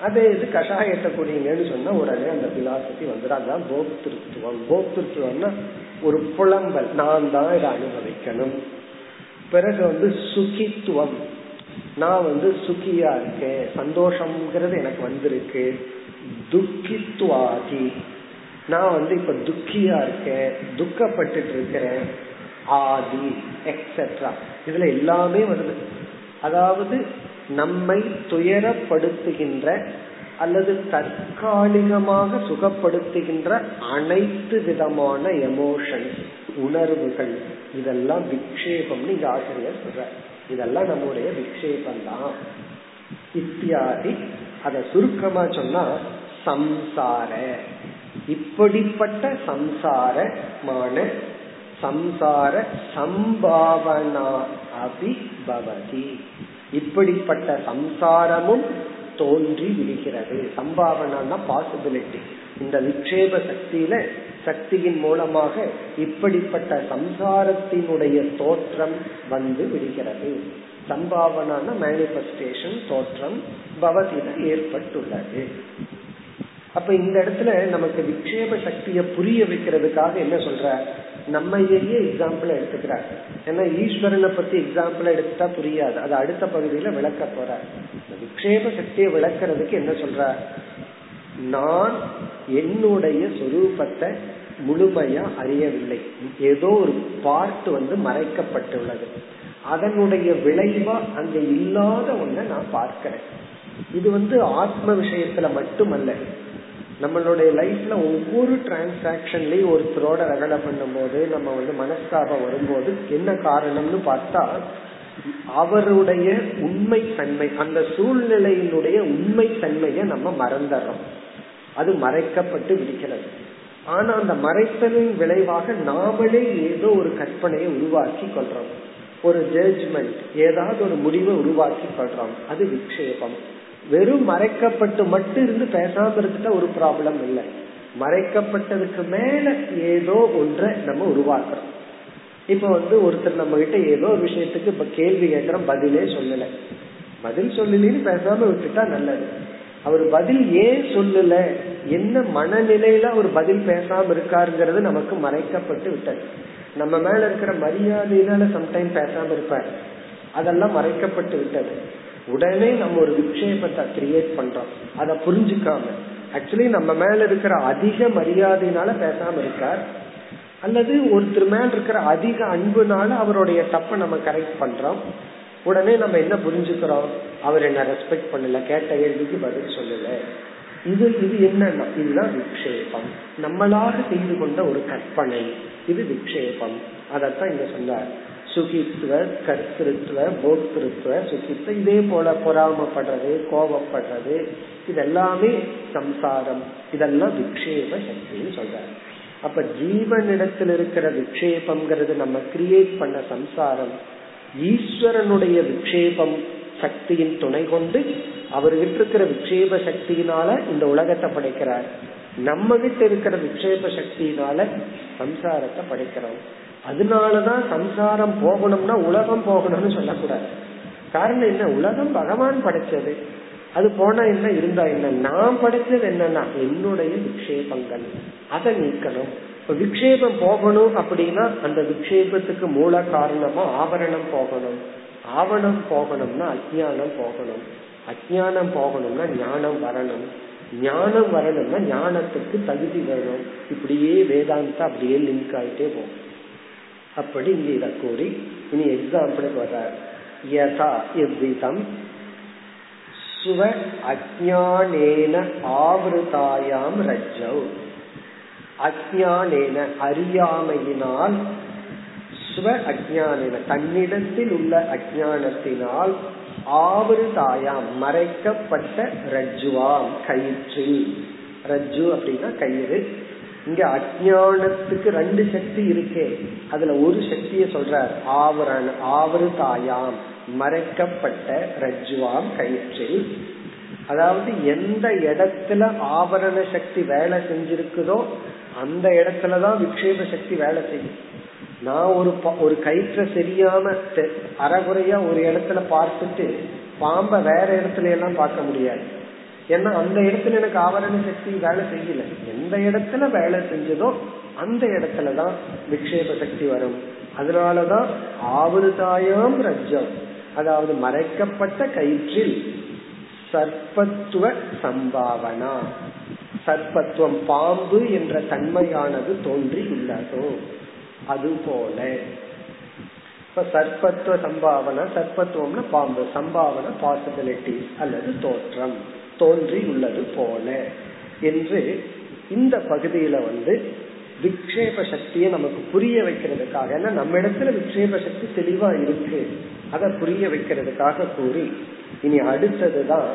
அதே இது கஷாயத்தை குடிங்கன்னு சொன்னா உடனே அந்த பிலாசபி வந்துடும் அதுதான் போக்திருத்துவம். போக்திருத்துவம்னா ஒரு புலம்பல். நான் தான் இதை அனுபவிக்கணும். பிறகு வந்து சுகித்துவம். நான் வந்து சுகியா இருக்கேன். சந்தோஷம்ங்கிறது எனக்கு வந்திருக்கு. துக்கித்துவாதி நான் வந்து இப்ப துக்கியா இருக்கேன் துக்கப்பட்டு இருக்கிறேன் ஆதி எக்ஸெட்ரா இதுல எல்லாமே வருது. அதாவது நம்மை துயரப்படுத்துகின்ற அல்லது தற்காலிகமாக சுகப்படுத்துகின்ற அனைத்து விதமான எமோஷன்ஸ் உணர்வுகள் இதெல்லாம் விக்ஷேபம்னு இங்க ஆசிரியர் சொல்ற இதெல்லாம் நம்முடைய விக்ஷேபம் தான் இத்தியாதி அத சுருக்கமா சொன்னா சம்சார. இப்படிப்பட்ட சம்சாரமான சம்சார சம்பாவனா அபி பவதி இப்படிப்பட்ட சம்சாரமும் தோன்றி விடுகிறது. சம்பாவனா பாசிபிலிட்டி இந்த விக்ஷேப சக்தியில சக்தியின் மூலமாக இப்படிப்பட்ட சம்சாரத்தினுடைய தோற்றம் வந்து விடுகிறது. சம்பாவனான மேனிபெஸ்டேஷன் தோற்றம் பவதியில் ஏற்பட்டுள்ளது. அப்ப இந்த இடத்துல நமக்கு விக்ஷேப சக்தியை புரிய வைக்கிறதுக்காக என்ன சொல்ற? நம்மையே எக்ஸாம்பிள் எடுத்துக்கிறார். ஏன்னா ஈஸ்வரனை பத்தி எக்ஸாம்பிள் எடுத்தா புரியாது. அது அடுத்த பகுதியில விளக்க போற. விக்ஷேப சக்தியை விளக்குறதுக்கு என்ன சொல்ற? நான் என்னுடைய சொரூபத்தை முழுமையா அறியவில்லை. ஏதோ ஒரு பார்ட் வந்து மறைக்கப்பட்டுள்ளது. அதனுடைய விளைவா அங்க இல்லாத ஒண்ண நான் பார்க்கிறேன். இது வந்து ஆத்ம விஷயத்துல மட்டுமல்ல. நம்மளுடைய லைஃப்ல ஒவ்வொரு டிரான்சாக்சன்லயும் ஒருத்தரோட ரகலை பண்ணும் போது நம்ம வந்து மனஸ்தாபம் வரும்போது என்ன காரணம்னு பார்த்தா அவருடைய உண்மை தன்மை அந்த சூழ்நிலையினுடைய உண்மை தன்மையை நம்ம மறந்துடுறோம். அது மறைக்கப்பட்டு விடுகிறது. ஆனா அந்த மறைத்தலின் விளைவாக நாமளே ஏதோ ஒரு கற்பனையை உருவாக்கி கொள்றோம். ஒரு ஜட்ஜ்மெண்ட் ஏதாவது ஒரு முடிவை உருவாக்கி படுறோம் அது விக்ஷேபம். வெறும் மறைக்கப்பட்டு மட்டும் இருந்து பேசாம இருந்துட்டா ஒரு ப்ராப்ளம் இல்லை. மறைக்கப்பட்டதுக்கு மேல ஏதோ ஒன்றை நம்ம உருவாக்குறோம். இப்ப வந்து ஒருத்தர் நம்ம கிட்ட ஏதோ ஒரு விஷயத்துக்கு இப்ப கேள்வி கேட்கிறோம் பதிலே சொல்லல. பதில் சொல்லலன்னு பேசாம விட்டுட்டா நல்லது. அவர் பதில் ஏன் சொல்லல? என்ன மனநிலையில அவர் பதில் பேசாம இருக்காருங்கிறது நமக்கு மறைக்கப்பட்டு விட்டது. நம்ம மேல இருக்கிற மரியாதையினால சம்டைம் பேசாம இருப்பார். அதெல்லாம் மறைக்கப்பட்டு விட்டது. உடனே நம்ம ஒரு விக்ஷேபத்தை கிரியேட் பண்றோம். அதை புரிஞ்சுக்காம. ஆக்சுவலி நம்ம மேல இருக்கிற அதிக மரியாதையினால பேசாம இருக்கார். அல்லது ஒருத்தர் மேல இருக்கிற அதிக அன்புனால அவருடைய தப்ப நம்ம கரெக்ட் பண்றோம். உடனே நம்ம என்ன புரிஞ்சுக்கிறோம்? அவர் என்ன ரெஸ்பெக்ட் பண்ணல கேட்ட கேள்விக்கு பதில் சொல்லல. இது இது என்னன்னா இதுதான் விக்ஷேபம். நம்மளாக செய்து கொண்ட ஒரு கற்பனை. இது விக்ஷேபம். அதத்தான் இங்க சொன்னார். சுகித்துவ கர்த்திருத்துவ போக்திருத்துவ சுகித்துவ இதே போல பொறாமப்படுறது கோபப்படுறது இதெல்லாமே சம்சாரம். இதெல்லாம் விக்ஷேப சக்தின்னு சொல்றாரு. அப்ப ஜீவனிடத்தில் இருக்கிற விக்ஷேபம்ங்கிறது நம்ம கிரியேட் பண்ண சம்சாரம். ஈஸ்வரனுடைய விக்ஷேபம் சக்தியின் துணை கொண்டு அவர்கிட்ட இருக்கிற விக்ஷேப சக்தியினால இந்த உலகத்தை படைக்கிறார். நம்ம கிட்ட இருக்கிற விக்ஷேப சக்தியினால சம்சாரத்தை படைக்கிறோம். அதனாலதான் சம்சாரம் போகணும்னா உலகம் போகணும்னு சொல்லக்கூடாது. காரணம் என்ன? உலகம் பகவான் படைச்சது. அது போனா என்ன? இருந்தா என்ன? நான் படைச்சது என்னன்னா என்னுடைய விக்ஷேபங்கள். அதை நீக்கணும். இப்ப விக்ஷேபம் போகணும் அப்படின்னா அந்த விக்ஷேபத்துக்கு மூல காரணமா ஆவரணம் போகணும். ஆவணம் போகணும்னா அஜானம் போகணும். அஜானம் போகணும்னா ஞானம் வரணும். ஞானம் வரணும்னா ஞானத்துக்கு தகுதி வரணும் இப்படியே வேதாந்தா அப்படியே லிங்க் ஆயிட்டே போகும். அப்படி இங்க இத கூறி இனி எக்ஸாம்பிளுக்கு வர்றார். யதா எவ்விதம்? சுவ அஜானேன ஆவிருதாயாம் ரஜௌ அஜானேன அறியாமையினால் சுவ அஜானேன தன்னிடத்தில் உள்ள அஜானத்தினால் ஆவிருதாயாம் மறைக்கப்பட்ட ரஜ்ஜுவாம் கயிற்றில் ரஜ்ஜு அப்படின்னா கயிறு. இங்க அஜானத்துக்கு ரெண்டு சக்தி இருக்கே. அதுல ஒரு சக்திய சொல்றார் ஆவரண ஆவருதாயாம் மறைக்கப்பட்ட ரஜ்ஜுவாம் கயிற்றில் அதாவது எந்த இடத்துல ஆவரண சக்தி வேலை செஞ்சிருக்குதோ அந்த இடத்துலதான் விக்ஷேப சக்தி வேலை செய்யும். நான் ஒரு ஒரு கயிற்ற சரியாம அறகுறையா ஒரு இடத்துல பார்த்துட்டு பாம்ப வேற இடத்துல எல்லாம் பார்க்க முடியாது. ஏன்னா அந்த இடத்துல எனக்கு ஆவரண சக்தி வேலை செய்யல. எந்த இடத்துல வேலை செஞ்சதோ அந்த இடத்துலதான் விக்ஷேப சக்தி வரும். அதனாலதான் ஆவருதாயம் ரஜம் அதாவது மறைக்கப்பட்ட கயிற்றில் சர்ப்பத்துவ சம்பாவனா. சர்ப்பத்துவம் பாம்பு என்ற தன்மையானது தோன்றி உள்ளதோ. அதுபோல. இப்ப சர்ப்பத்துவ சம்பாவனா சர்ப்பத்துவம்னா பாம்பு சம்பாவன பாசிபிலிட்டிஸ் அல்லது தோற்றம் தோன்றி உள்ளது போல. என்று இந்த பகுதியில வந்து விக்ஷேப சக்தியை நமக்கு புரிய வைக்கிறதுக்காக ஏன்னா நம்ம இடத்துல விக்ஷேப சக்தி தெளிவா இருக்கு. அதை புரிய வைக்கிறதுக்காக கூறி இனி அடுத்ததுதான்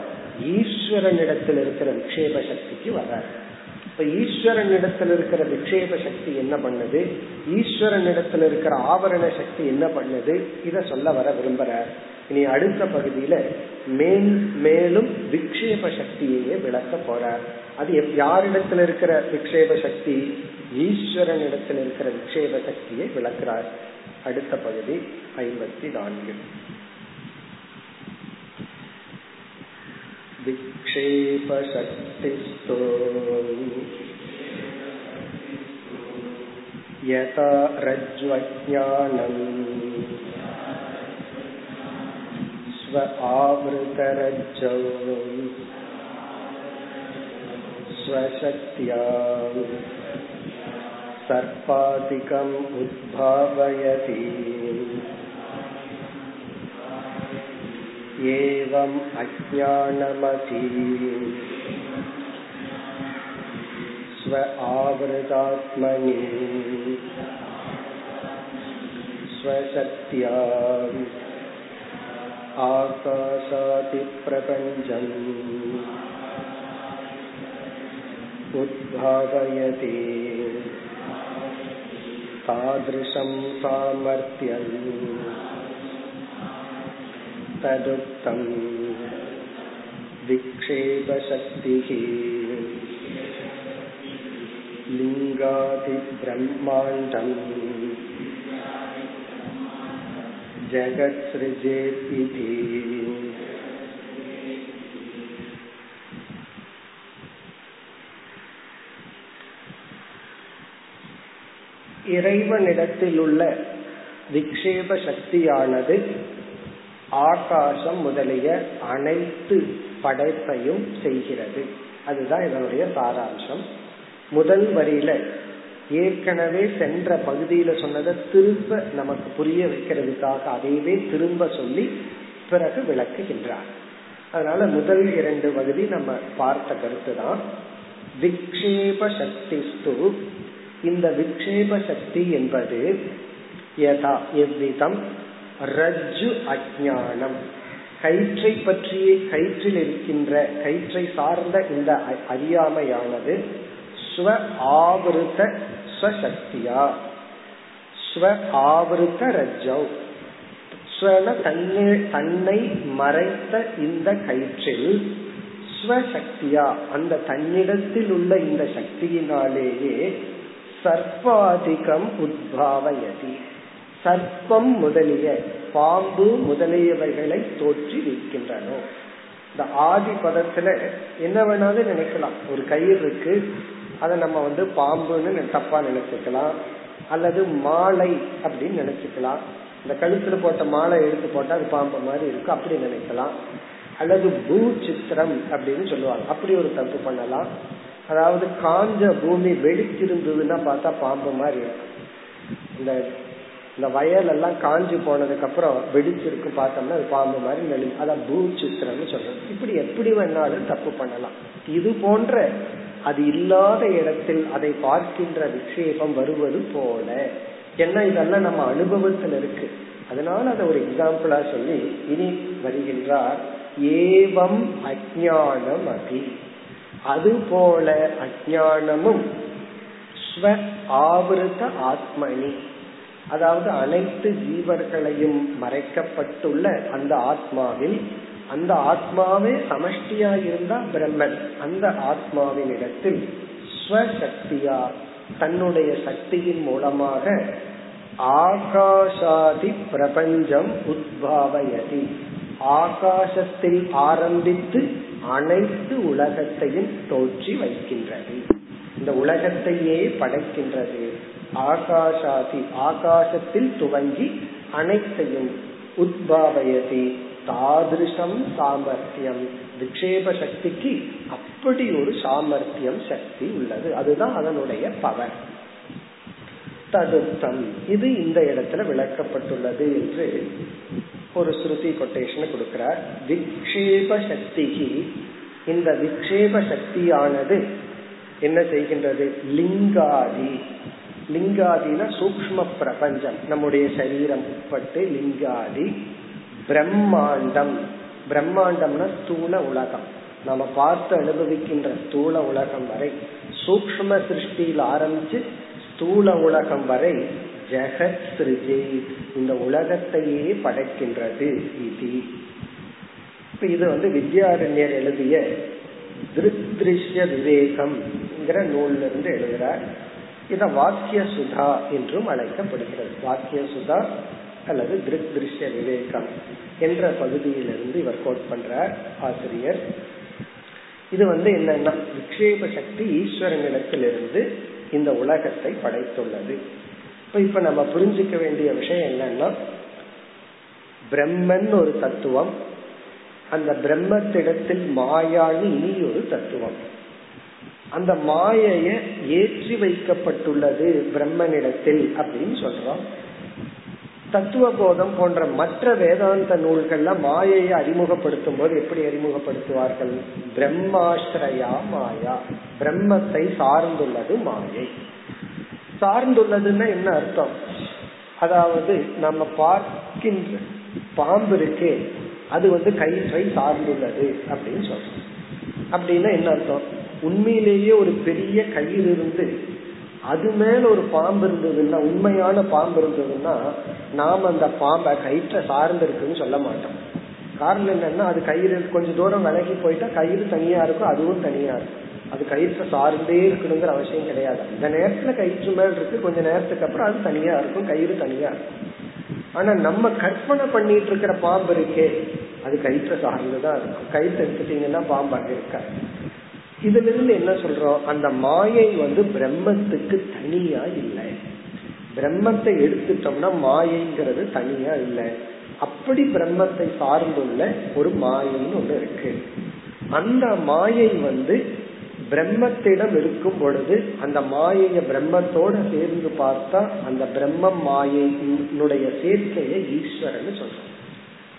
ஈஸ்வரனிடத்தில் இருக்கிற விக்ஷேப சக்திக்கு வர இப்ப ஈஸ்வரனிடத்தில் இருக்கிற விக்ஷேப சக்தி என்ன பண்ணுது? ஈஸ்வரன் இடத்துல இருக்கிற ஆவரண சக்தி என்ன பண்ணுது? இத சொல்ல வர விரும்புற இனி அடுத்த பகுதியில மேல் மேலும் விக்ஷேப சக்தியையே விளக்க போற அது யாரிடத்தில் இருக்கிற விக்ஷேப சக்தி? ஈஸ்வரன் இடத்துல இருக்கிற விக்ஷேப சக்தியை விளக்கிறார். அடுத்த பகுதி ஐம்பத்தி நான்கு. विक्षेपशक्तिस्तो यथा रज्ज्वज्ञानम् स्व आवृतरज्जौ स्वशक्त्या सर्पादिकम् उद्भावयति एवम् अज्ञानमति स्व आवृतात्मनि स्वशक्त्या आकाशादिप्रपञ्चम् उद्भावयति तादृशं सामर्थ्यम् तदुक्तं विक्षेपशक्तिः लिङ्गादिब्रह्माण्डम् जगत्सृजेत् इति இறைவனிடத்தில் உள்ள விக்ஷேப சக்தியானது ஆகாசம் முதலிய அனைத்து படைப்பையும் செய்கிறது. அதுதான் இதனுடைய சாராம்சம். முதல் வரியில ஏற்கனவே சென்ற பகுதியில சொன்னதை திரும்ப நமக்கு புரிய வைக்கிறதுக்காக அதையவே திரும்ப சொல்லி பிறகு விளக்குகின்றார். அதனால முதல் இரண்டு பகுதி நம்ம பார்த்த கருத்து தான். விக்ஷேப சக்திஸ்து. இந்த விக்ஷேப சக்தி என்பது யதா எவ்விதம்? ரஜ்ஜு அஜானம் கயிற்றை பற்றிய கயிற்றில் இருக்கின்ற கயிற்றை சார்ந்த இந்த அறியாமையானது ஸ்வ ஆவருத்த ஸ்வசக்தியா. ஸ்வ ஆவருத்த ரஜ்ஜவ் ஸ்வன தன்னை தன்னை மறைத்த இந்த கயிற்றில் ஸ்வசக்தியா அந்த தன்னிடத்தில் உள்ள இந்த சக்தியினாலேயே சர்வாதிகம் உத்பாவயதி. சர்ப்பம் முதலிய பாம்பு முதலியவைகளை தோற்றி வைக்கின்றன. இந்த ஆதி பதத்துல என்ன வேணாலும் நினைக்கலாம். ஒரு கயிறு இருக்கு. அதை நம்ம வந்து பாம்புன்னு தப்பா நினைச்சுக்கலாம். அல்லது மாலை அப்படின்னு நினைச்சுக்கலாம். இந்த கழுத்துல போட்ட மாலை எடுத்து போட்டா அது பாம்பு மாதிரி இருக்கு அப்படி நினைக்கலாம். அல்லது பூ சித்திரம் அப்படின்னு சொல்லுவாங்க. அப்படி ஒரு தப்பு பண்ணலாம். அதாவது காஞ்ச பூமி வெடிச்சிருந்ததுன்னா பார்த்தா பாம்பு மாதிரி இருக்கும் இந்த இந்த வயல் எல்லாம் காஞ்சி போனதுக்கு அப்புறம் வெடிச்சிருக்கு பார்த்தோம்னா அது பாம்பு மாதிரி நெளி அதான் பூ சித்திரம்னு சொல்றது. இப்படி எப்படி வேணாலும் தப்பு பண்ணலாம். இது போன்ற அது இல்லாத இடத்தில் அதை பார்க்கின்ற விக்ஷேபம் வருவது போல. என்ன இதெல்லாம் நம்ம அனுபவத்தில் இருக்கு. அதனால அதை ஒரு எக்ஸாம்பிளா சொல்லி இனி வருகின்றார். ஏவம் அஜானம் அபி அது போல அஜானமும் ஸ்வ ஆவிருத்த ஆத்மனி. அதாவது அனைத்து ஜீவர்களையும் மறைக்கப்பட்டுள்ள அந்த ஆத்மாவில் அந்த ஆத்மாவே சமஷ்டியா இருந்தா பிரம்மன். அந்த ஆத்மாவின் இடத்தில் ஸ்வசக்தியா தன்னுடைய சக்தியின் மூலமாக ஆகாஷாதி பிரபஞ்சம் உத்பாவயதி. ஆகாசத்தில் ஆரம்பித்து அனைத்து உலகத்தையும் தோற்றி வைக்கின்றது. இந்த உலகத்தையே படைக்கின்றது. ஆகாஷாதி ஆகாசத்தில் துவங்கி அனைத்தையும் உத்பாவயதி தாதிருஷம் சாமர்த்தியம். விக்ஷேப சக்திக்கு அப்படி ஒரு சாமர்த்தியம் சக்தி உள்ளது. அதுதான் அதனுடைய பவர் ததுத்தம். இது இந்த இடத்துல விளக்கப்பட்டுள்ளது என்று ஒரு ஸ்ருதி கொட்டேஷன் கொடுக்கிறார். விக்ஷேப சக்திக்கு இந்த விக்ஷேப சக்தியானது என்ன செய்கின்றது? லிங்காதி. லிங்காதின சூக்ம பிரபஞ்சம். நம்முடைய சரீரம் உட்பட்டு லிங்காதி பிரம்மாண்டம். பிரம்மாண்டம்னா ஸ்தூல உலகம். நம்ம பார்த்து அனுபவிக்கின்ற ஸ்தூல உலகம் வரை சூக்ம சிருஷ்டியில் ஆரம்பிச்சு ஸ்தூல உலகம் வரை ஜெகத் சிருஜி இந்த உலகத்தையே படைக்கின்றது இது. இது வந்து வித்யாரண்யர் எழுதிய திருஷ்ய விவேகம் நூல்ல இருந்து எழுதுறார். இத வாக்கிய சுதா என்றும் அழைக்கப்படுகிறது. வாக்கிய சுதா அல்லது திருக் திருஷ்ய விவேகம் என்ற பகுதியிலிருந்து இவர் கோட் பண்றார் ஆசிரியர். இது வந்து என்னன்னா விக்ஷேப சக்தி ஈஸ்வரனிடத்திலிருந்து இந்த உலகத்தை படைத்துள்ளது. இப்ப இப்ப நம்ம புரிஞ்சுக்க வேண்டிய விஷயம் என்னன்னா பிரம்மன் ஒரு தத்துவம் அந்த பிரம்மத்திடத்தில் மாயான்னு இனி ஒரு தத்துவம். அந்த மாயைய ஏற்றி வைக்கப்பட்டுள்ளது பிரம்மனிடத்தில் அப்படின்னு சொல்றோம். தத்துவ போதம் போன்ற மற்ற வேதாந்த நூல்கள்ல மாயையை அறிமுகப்படுத்தும் போது எப்படி அறிமுகப்படுத்துவார்கள்? பிரம்மாஸ்திரயா மாயா. பிரம்மத்தை சார்ந்துள்ளது மாயை. சார்ந்துள்ளதுன்னா என்ன அர்த்தம்? அதாவது நம்ம பார்க்கின்ற பாம்பு இருக்கே அது வந்து கயிற்றை சார்ந்துள்ளது அப்படின்னு சொல்றோம். அப்படின்னா என்ன அர்த்தம்? உண்மையிலேயே ஒரு பெரிய கயிறு இருந்து அது மேல ஒரு பாம்பு இருந்ததுன்னா உண்மையான பாம்பு இருந்ததுன்னா நாம் அந்த பாம்பை கயிற்ற சார்ந்து இருக்குன்னு சொல்ல மாட்டோம். காரணம் என்னன்னா அது கயிறு கொஞ்சம் தூரம் விலகி போயிட்டா கயிறு தனியா இருக்கும் அதுவும் தனியா இருக்கும். அது கயிற்று சார்ந்தே இருக்கணுங்கிற அவசியம் கிடையாது. இந்த நேரத்துல கயிற்று மேல் இருக்கு கொஞ்ச நேரத்துக்கு அப்புறம் அது தனியா இருக்கும் கயிறு தனியா இருக்கும். ஆனா நம்ம கற்பனை பண்ணிட்டு இருக்கிற பாம்பு இருக்கே அது கயிற்ற சார்ந்துதான் இருக்கும். கயிற்று எடுத்துட்டீங்கன்னா பாம்பு அங்க இதுல இருந்து என்ன சொல்றோம்? அந்த மாயை வந்து பிரம்மத்துக்கு தனியா இல்லை. பிரம்மத்தை எடுத்துட்டோம்னா மாயைங்கிறது தனியா இல்லை. அப்படி பிரம்மத்தை சார்ந்துள்ள ஒரு மாயைன்னு ஒண்ணு இருக்கு. அந்த மாயை வந்து பிரம்மத்திடம் இருக்கும் பொழுது அந்த மாயைய பிரம்மத்தோட சேர்ந்து பார்த்தா அந்த பிரம்ம மாயையினுடைய சேர்க்கையை ஈஸ்வரன் சொல்றோம்.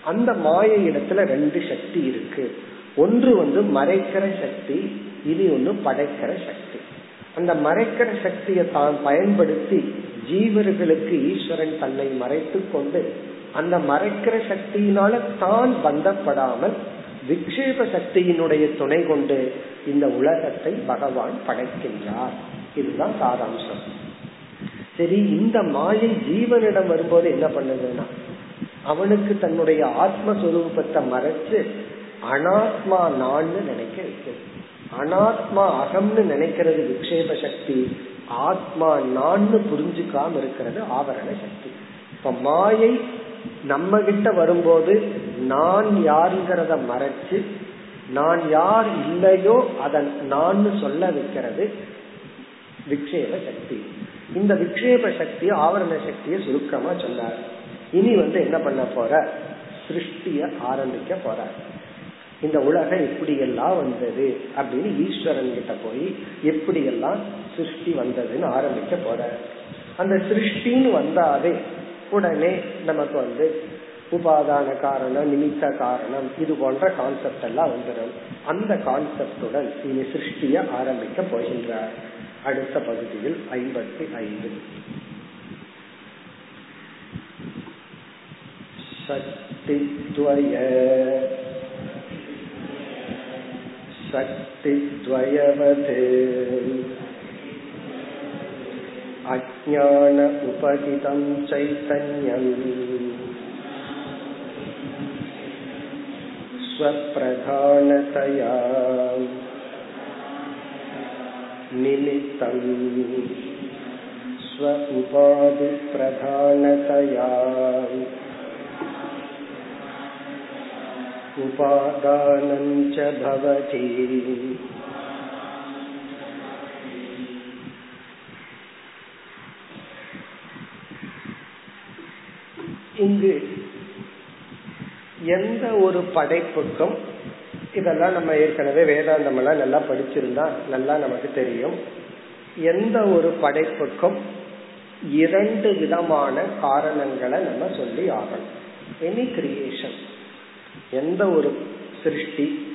அந்த மாயை இடத்துல ரெண்டு சக்தி இருக்கு. ஒன்று வந்து மறைக்கிற சக்தி இது ஒன்று படைக்கிற சக்தி. அந்த மறைக்கிற சக்தியை தான் பயன்படுத்தி ஜீவர்களுக்கு ஈஸ்வரன் தன்னை மறைத்து கொண்டு அந்த மறைக்கிற சக்தியினால தான் பந்தப்படாமல் விக்ஷேப சக்தியினுடைய துணை கொண்டு இந்த உலகத்தை பகவான் படைக்கின்றார். இதுதான் சாராம்சம். சரி இந்த மாயை ஜீவனிடம் வரும்போது என்ன பண்ணுதுன்னா அவனுக்கு தன்னுடைய ஆத்மஸ்வரூபத்தை மறைச்சு அனாத்மா நான்னு நினைக்க வைக்கிறது அனாத்மா அகம்னு நினைக்கிறது விக்ஷேப சக்தி ஆத்மா நான்னு புரிஞ்சுக்காம இருக்கிறது ஆவரண சக்தி. இப்ப மாயை நம்ம கிட்ட வரும்போது நான் யாருங்கிறத மறைச்சு நான் யார் இல்லையோ அதன் நான் சொல்ல வைக்கிறது விக்ஷேப சக்தி. இந்த விக்ஷேப சக்தி ஆவரண சக்தியை சுருக்கமா சொன்னார். இனி வந்து என்ன பண்ண போற? சிருஷ்டிய ஆரம்பிக்க போறார். இந்த உலகம் எப்படி எல்லாம் வந்தது அப்படின்னு ஈஸ்வரன் கிட்ட போய் எப்படி எல்லாம் சிருஷ்டி வந்ததுன்னு ஆரம்பிக்க போற. அந்த சிருஷ்டின்னு வந்தாவே உடனே நமக்கு வந்து உபாதான காரணம் நிமித்த காரணம் இது போன்ற கான்செப்ட் எல்லாம் வந்துடும் அந்த கான்செப்டுடன் இனி சிருஷ்டிய ஆரம்பிக்க போகின்றார். அடுத்த பகுதியில் ஐம்பத்தி ஐந்து. சக்தித்வய शक्तिद्वयवत् अज्ञान उपहितं चैतन्यम् स्वप्रधानतया निमित्तम् स्व उपाधिप्रधानतया उपादानं च भवति இங்கு எந்த ஒரு படைப்புக்கும் இதெல்லாம் நம்ம ஏற்கனவே வேதாந்தம் எல்லாம் நல்லா படிச்சிருந்தா நல்லா நமக்கு தெரியும் எந்த ஒரு படைப்புக்கும் இரண்டு விதமான காரணங்களை நம்ம சொல்லி ஆகணும் எனி கிரியேஷன் எந்த ஒரு சிருஷ்டி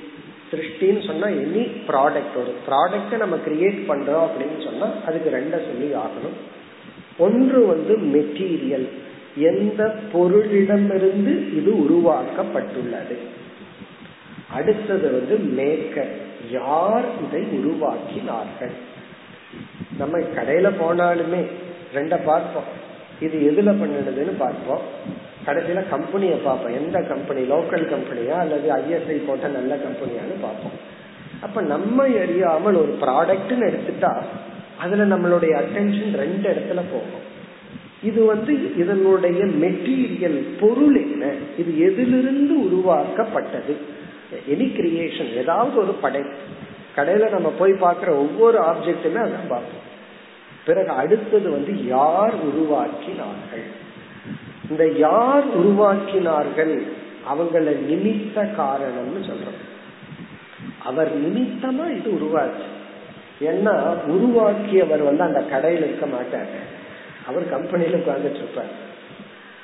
சிருஷ்டின்னு சொன்னா எனி ப்ராடக்ட் ஒரு ப்ராடக்ட நம்ம கிரியேட் பண்றோம் அப்படின்னு சொன்னா அதுக்கு ரெண்ட சொல்லி ஆகணும். ஒன்று வந்து மெட்டீரியல் எந்த பொருளிடமிருந்து இது உருவாக்கப்பட்டுள்ளது. அடுத்தது வந்து மேக்கர் யார் இதை உருவாக்கினார்கள்? நம்ம கடையில போனாலுமே ரெண்ட பார்ப்போம். இது எதுல பண்ணுனதுன்னு பார்ப்போம். கடைசியில கம்பெனியை பார்ப்போம். எந்த கம்பெனி? லோக்கல் கம்பெனியா அல்லது ஐஎஸ்ஐ போட்ட நல்ல கம்பெனியான்னு பார்ப்போம். அப்ப நம்ம அறியாமல் ஒரு ப்ராடக்ட்னு எடுத்துட்டா அதுல நம்மளுடைய அட்டென்ஷன் ரெண்டு இடத்துல போகும். இது வந்து இதனுடைய மெட்டீரியல் பொருள் என்ன? இது எதிலிருந்து உருவாக்கப்பட்டது? எனி கிரியேஷன் ஏதாவது ஒரு படைப்பு கடையில நம்ம போய் பார்க்கிற ஒவ்வொரு ஆப்ஜெக்டுமே அதான் பார்ப்போம். பிறகு அடுத்தது வந்து யார் உருவாக்கினார்கள்? இந்த யார் உருவாக்கினார்கள் அவங்கள நிமித்த காரணம்னு சொல்றோம். அவர் நிமித்தமா இது உருவாச்சு. ஏன்னா உருவாக்கியவர் வந்து அந்த கடையில் இருக்க மாட்டார். அவர் கம்பெனியில உட்கார்ந்துட்டு இருப்பார்.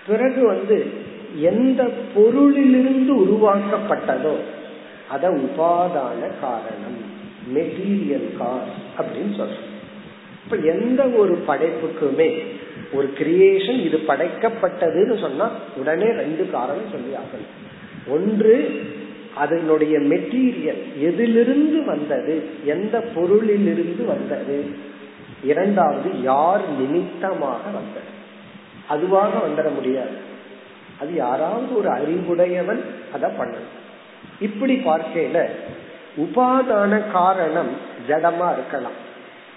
பிறகு வந்து எந்த பொருளிலிருந்து உருவாக்கப்பட்டதோ அத உபாதான காரணம் மெட்டீரியல் காஸ் அப்படின்னு சொல்றோம். இப்ப எந்த ஒரு படைப்புக்குமே ஒரு கிரியேஷன் இது படைக்கப்பட்டதுன்னு சொன்னா உடனே ரெண்டு காரணம் சொல்லி ஆகணும் ஒன்று அதனுடைய மெட்டீரியல் எதிலிருந்து வந்தது எந்த பொருளிலிருந்து வந்தது? இரண்டாவது யார் நிமித்தமாக வந்தது? அதுவாக வந்துட முடியாது. அது யாராவது ஒரு அறிவுடையவன் அதை பண்ணணும். இப்படி பார்க்கையில உபாதான காரணம் ஜடமா இருக்கலாம்.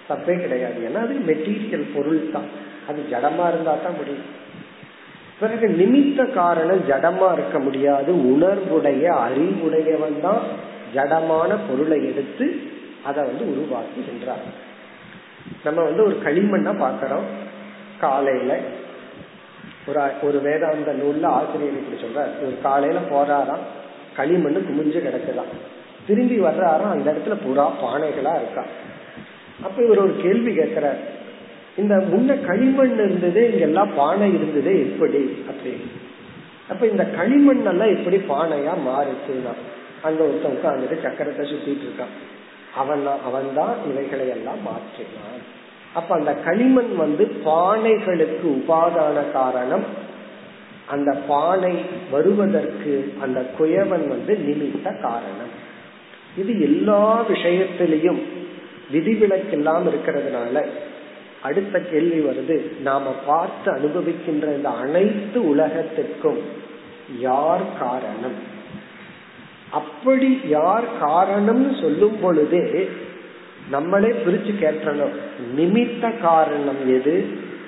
தப்பே கிடையாது. ஏன்னா அது மெட்டீரியல் பொருள் தான் அது ஜடமா இருந்தா தான் முடியும். பிறகு நிமித்த காரணம் ஜடமா இருக்க முடியாது. உணர்வுடைய அறிவுடையவன் தான் ஜடமான பொருளை எடுத்து அதை வந்து உருவாக்குகின்றார் நம்ம வந்து ஒரு களிமண்ணா பாக்கிறோம் காலையில ஒரு ஒரு வேதாந்த நூல்ல ஆசிரியர் இப்படி சொல்றார். ஒரு காலையில போறாராம் களிமண் குமிஞ்சு கிடக்குதான் திரும்பி வர்றாராம் அந்த இடத்துல புறா பானைகளா இருக்கா. அப்ப இவர் ஒரு கேள்வி கேட்கிறார். இந்த முன்ன களிமண் இருந்தது இங்கெல்லாம் பானை இருந்தது எப்படி அப்படின்னு அப்ப இந்த களிமண் எல்லாம் எப்படி பானையா மாறுச்சுன்னா அங்க ஒருத்தன் உட்காந்துட்டு சக்கரத்தை சுத்திட்டு இருக்கான். அவன் அவன் தான் இவைகளை எல்லாம் மாற்றினான். அப்ப அந்த களிமண் வந்து பானைகளுக்கு உபாதான காரணம். அந்த பானை வருவதற்கு அந்த குயவன் வந்து நிமித்த காரணம். இது எல்லா விஷயத்திலையும் விதிவிலக்கு இல்லாம இருக்கிறதுனால அடுத்த கேள்வி வருது நாம பார்த்து அனுபவிக்கின்ற இந்த அனைத்து உலகத்திற்கும் யார் காரணம்? அப்படி யார் காரணம்னு சொல்லும் பொழுதே நம்மளே பிரிச்சு கேட்டணும் நிமித்த காரணம் எது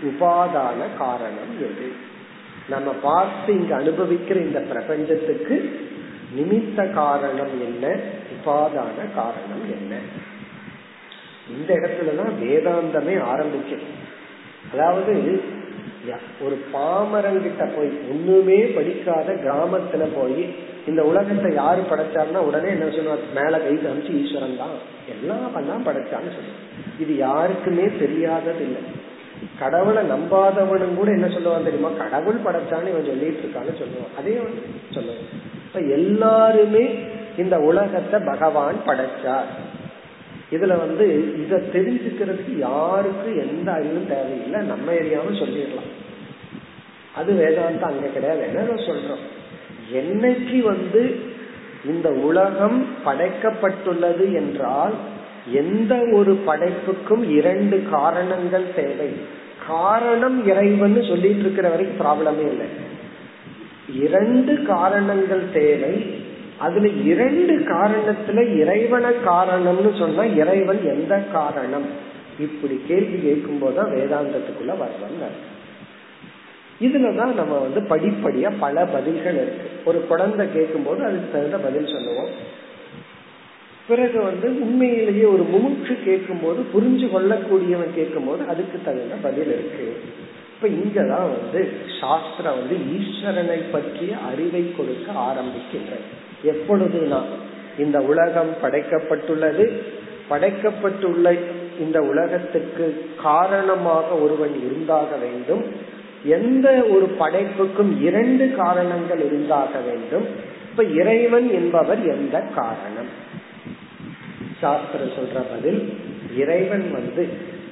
உபாதான காரணம் எது? நம்ம பார்த்து இங்க அனுபவிக்கிற இந்த பிரபஞ்சத்துக்கு நிமித்த காரணம் என்ன உபாதான காரணம் என்ன? இந்த இடத்துலதான் வேதாந்தமே ஆரம்பிக்கும் அதாவது ஒரு பாமரங்கிட்ட போய் ஒண்ணுமே படிக்காத கிராமத்துல போய் இந்த உலகத்தை யாரு படைச்சாருன்னா உடனே என்ன சொல்லுவாங்க மேல கை காமிச்சு ஈஸ்வரன் தான். எல்லாம் பண்ணா படைச்சான்னு சொல்லுவாங்க இது யாருக்குமே தெரியாதது இல்லை கடவுளை நம்பாதவனும் கூட என்ன சொல்லுவான் தெரியுமா? கடவுள் படைச்சான்னு இவன் சொல்லிட்டு இருக்கான்னு சொல்லுவான். அதே சொல்லுவான் இப்ப எல்லாருமே இந்த உலகத்தை பகவான் படைச்சார். இதுல வந்து இத தெரிஞ்சுக்கிறதுக்கு யாருக்கு எந்த அறிவும் தேவையில்லை நம்ம ஏரியாவும் சொல்லிடலாம். அது வேதாந்தம் அங்க கிடையாது என்ன சொல்றோம். என்னைக்கு வந்து இந்த உலகம் படைக்கப்பட்டுள்ளது என்றால் எந்த ஒரு படைப்புக்கும் இரண்டு காரணங்கள் தேவை. காரணம் இறைவன் சொல்லிட்டு இருக்கிற வரைக்கும் ப்ராப்ளமே இல்லை. இரண்டு காரணங்கள் தேவை. அதுல இரண்டு காரணத்துல இறைவன காரணம்னு சொன்னா இறைவன் எந்த காரணம்? இப்படி கேள்வி கேட்கும் போதுதான் வேதாந்தத்துக்குள்ள வர்றோம் இதுலதான் நம்ம வந்து படிப்படியா பல பதில்கள் இருக்கு. ஒரு குழந்தை கேட்கும் போது அதுக்கு தகுந்த பதில் சொல்லுவோம். பிறகு வந்து உண்மையிலேயே ஒரு முமுட்சு கேட்கும் போது புரிஞ்சு கொள்ளக்கூடியவன் கேட்கும் போது அதுக்கு தகுந்த பதில் இருக்கு. இப்ப இங்கதான் வந்து சாஸ்திரம் வந்து ஈஸ்வரனை பற்றிய அறிவை கொடுக்க ஆரம்பிக்கின்றது. எப்பொழுதுனா இந்த உலகம் படைக்கப்பட்டுள்ளது. படைக்கப்பட்டுள்ள இந்த உலகத்துக்கு காரணமாக ஒருவன் இருந்தாக வேண்டும். எந்த ஒரு படைப்புக்கும் இரண்டு காரணங்கள் இருந்தாக வேண்டும். இப்ப இறைவன் என்பவர் எந்த காரணம்? சாஸ்திர சொல்ற பதில் இறைவன் வந்து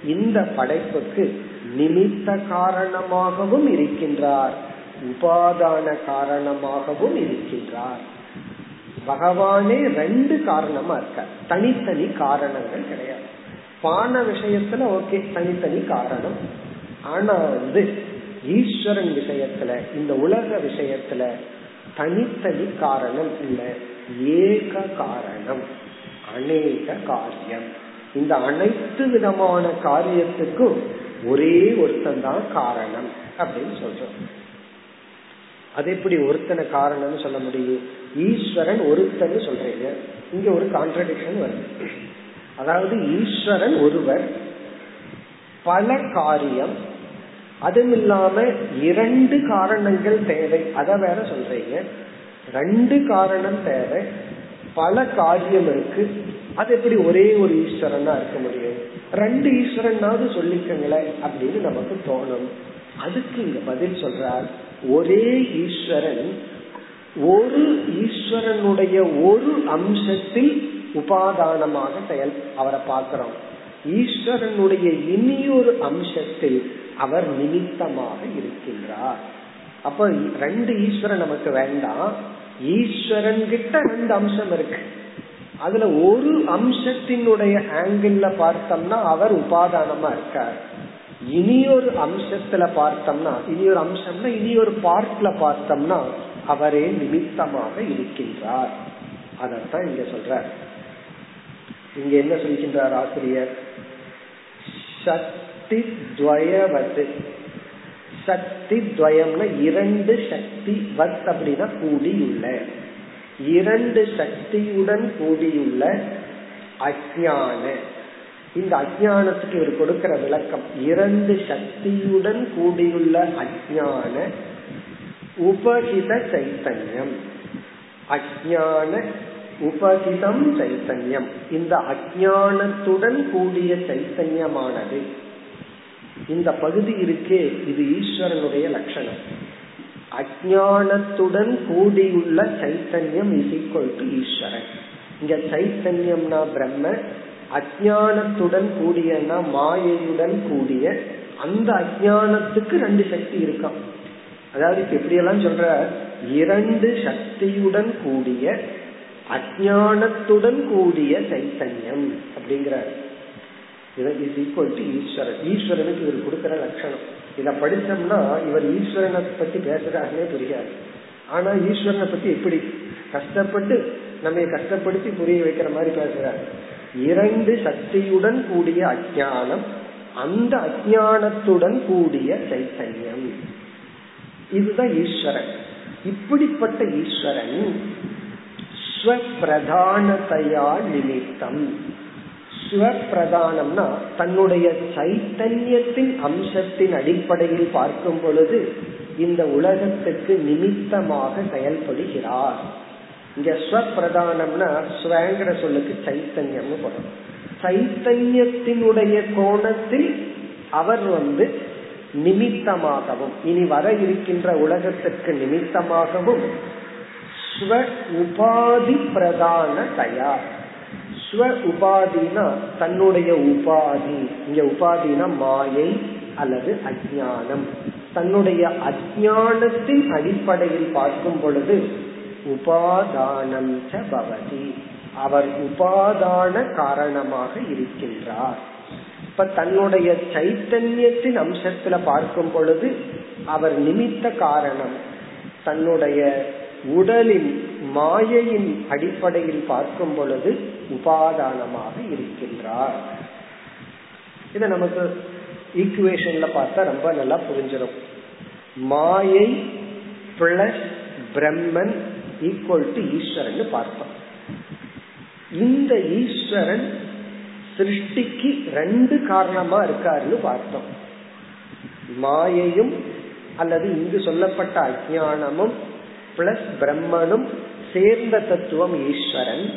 இந்த படைப்புக்கு நிமித்த காரணமாகவும் இருக்கின்றார் உபாதான காரணமாகவும் இருக்கின்றார். பகவானே ரெண்டு காரணமா இருக்க தனித்தனி காரணங்கள் கிடையாது. பான விஷயத்துல ஓகே தனித்தனி காரணம். ஆனா வந்து ஈஸ்வரன் விஷயத்துல இந்த உலக விஷயத்துல தனித்தனி காரணம் இல்ல. ஏக காரணம் அநேக காரியம். இந்த அனைத்து விதமான காரியத்துக்கும் ஒரே ஒருத்தன் தான் காரணம் அப்படின்னு சொல்றோம். அது எப்படி ஒருத்தனை காரணம்னு சொல்ல முடியும்? ஈஸ்வரன் ஒருத்தர் சொல்றீங்க. இங்க ஒரு கான்ட்ரடிக்ஷன் வருது. அதாவது ஈஸ்வரன் ஒருவர் பல காரியம் அதுவும் இல்லாம இரண்டு காரணங்கள் தேவை. அத வேற சொல்றீங்க. ரெண்டு காரணம் தேவை. பல காரியம் இருக்கு. அது எப்படி ஒரே ஒரு ஈஸ்வரனா இருக்க முடியும்? ரெண்டு ஈஸ்வரனாவது சொல்லிக்கங்களேன் அப்படின்னு நமக்கு தோணும். அதுக்கு இங்க பதில் சொல்றார். ஒரே ஈஸ்வரன் ஒரு ஈஸ்வரனுடைய ஒரு அம்சத்தில் உபாதானமாக செயல் அவரை பார்க்கிறோம். ஈஸ்வரனுடைய இனியொரு அம்சத்தில் அவர் நிமித்தமாக இருக்கின்றார். அப்ப ரெண்டு ஈஸ்வரன் நமக்கு வேண்டாம். ஈஸ்வரன் கிட்ட ரெண்டு அம்சம் இருக்கு. அதுல ஒரு அம்சத்தினுடைய ஆங்கிள் பார்த்தோம்னா அவர் உபாதானமா இருக்கார். இனி ஒரு அம்சத்துல பார்த்தோம்னா இனி ஒரு அம்சம்னா இனி ஒரு பார்ட்ல பார்த்தோம்னா அவரே நிமித்தமாக இருக்கின்றார். அதத்தான் இங்க சொல்ற இங்க என்ன சொல்கின்றார் ஆசிரியர்? சக்தி துவயவது. சக்தி துவயம்னா இரண்டு சக்தி வத் அப்படின்னா கூடியுள்ள. இரண்டு சக்தியுடன் கூடியுள்ள அஜான இந்த அஜானத்துக்கு இவர் கொடுக்கிற விளக்கம் இரண்டு சக்தியுடன் கூடியுள்ள அஜான உபகித சைத்தன்யம். அஜான உபகிதம் சைத்தன்யம். இந்த அஜானத்துடன் கூடிய சைத்தன்யமானது. இந்த பகுதி இருக்கே இது ஈஸ்வரனுடைய லட்சணம். அஜானத்துடன் கூடியுள்ள சைத்தன்யம் இஸ் டு ஈஸ்வரன். இங்க சைத்தன்யம்னா பிரம்ம அஜானத்துடன் கூடியனா மாயையுடன் கூடிய அந்த அஜானத்துக்கு ரெண்டு சக்தி இருக்கான் அதாவது எப்படி எல்லாம் சொல்ற? இரண்டு சக்தியுடன் கூடிய அஜானத்துடன் கூடிய சைத்தன்யம் அப்படிங்கிறார். Is equal to Eswaran. ஈஸ்வரனுக்கு இவர் கொடுக்கிற லட்சணம். இத படிச்சோம்னா இவர் ஈஸ்வரனை பத்தி பேசுறாருன்னே புரியாது. ஆனா ஈஸ்வரனை பத்தி எப்படி? கஷ்டப்பட்டு நம்ம கஷ்டப்படுத்தி புரிய வைக்கிற மாதிரி பேசுறார். இரண்டு சக்தியுடன் கூடிய அஜானம் அந்த அஜானத்துடன் கூடிய சைத்தன்யம். இதுதான் ஈஸ்வரன். இப்படிப்பட்ட ஈஸ்வரன் ஸ்வப்பிரதானதையா நிமித்தம். ஸ்வப்பிரதானம்னா தன்னுடைய சைத்தன்யத்தின் அம்சத்தின் அடிப்படையில் பார்க்கும் பொழுது இந்த உலகத்துக்கு நிமித்தமாக செயல்படுகிறார். இங்க ஸ்வப்பிரதானம்னா ஸ்வங்கிற சொல்லுக்கு சைத்தன்யம்னு போறோம் சைத்தன்யத்தினுடைய கோணத்தில் அவர் வந்து நிமித்தமாகவும் இனி வர இருக்கின்ற உலகத்திற்கு நிமித்தமாகவும் ஸ்வ உபாதி பிரதான தயார் ஸ்வ உபாதினா தன்னுடைய உபாதி. இங்க உபாதினா மாயை அல்லது அஜானம் தன்னுடைய அஜானத்தின் அடிப்படையில் பார்க்கும் பொழுது உபாதானம் பவதி. அவர் உபாதான காரணமாக இருக்கின்றார். இப்ப தன்னுடைய சைத்தன்யத்தின் அம்சத்துல பார்க்கும் பொழுது அவர் நிமித்த காரணம் தன்னுடைய உடலின் மாயையின் அடிப்படையில் பார்க்கும் பொழுது உபாதானமாக இருக்கின்றார். இத நமக்கு ஈக்குவேஷன்ல பார்த்தா ரொம்ப நல்லா புரிஞ்சிடும் மாயை plus Brahman equal to Eswaran பார்த்தோம். இந்த ஈஸ்வரன் சிருஷ்டிக்கு ரெண்டு காரணமா இருக்காருன்னு பார்த்தோம். மாயையும் அல்லது இங்கு சொல்லப்பட்ட அஜானமும் பிளஸ் பிரம்மனும் சேர்ந்த தத்துவம் ஈஸ்வரன்.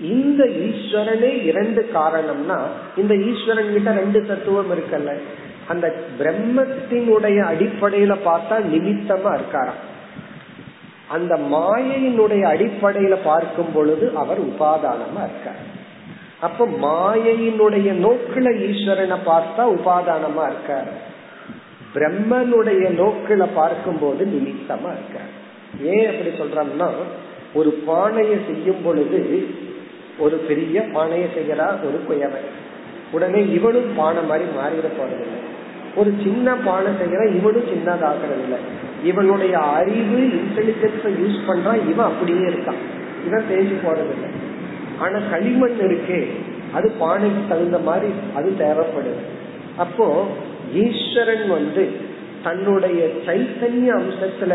இந்த ஈஸ்வரனே இரண்டு காரணம்னா இந்த ஈஸ்வரன் கிட்ட ரெண்டு தத்துவம் இருக்கல்ல. அந்த பிரம்மத்தினுடைய அடிப்படையில பார்த்தா நிமித்தமா இருக்காராம். அந்த மாயையினுடைய அடிப்படையில பார்க்கும் பொழுது அவர் உபாதானமா இருக்கார். அப்ப மாயையினுடைய நோக்கில ஈஸ்வரனை பார்த்தா உபாதானமா இருக்கார். பிரம்மனுடைய நோக்கில பார்க்கும் போது நிமித்தமா இருக்கார். ஏன் அப்படி சொல்றோம்னா ஒரு பானையை செய்யும் பொழுது ஒரு பெரிய பானையை செய்யறா ஒரு குயவன். உடனே இவனும் பானை மாதிரி மாறிட போறதில்லை. ஒரு சின்ன பானை செய்யற இவனும் சின்னதாகிறது இல்லை இவனுடைய அறிவு இன்டெலிஜென்ஸ யூஸ் பண்றான் இவன் அப்படியே இருக்கான். இவன் தேஞ்சு போறதில்லை. ஆனா களிமண் இருக்கே அது பானைக்கு தகுந்த மாதிரி அது தேவைப்படுது. அப்போ ஈஸ்வரன் வந்து தன்னுடைய சைத்தன்ய அம்சத்துல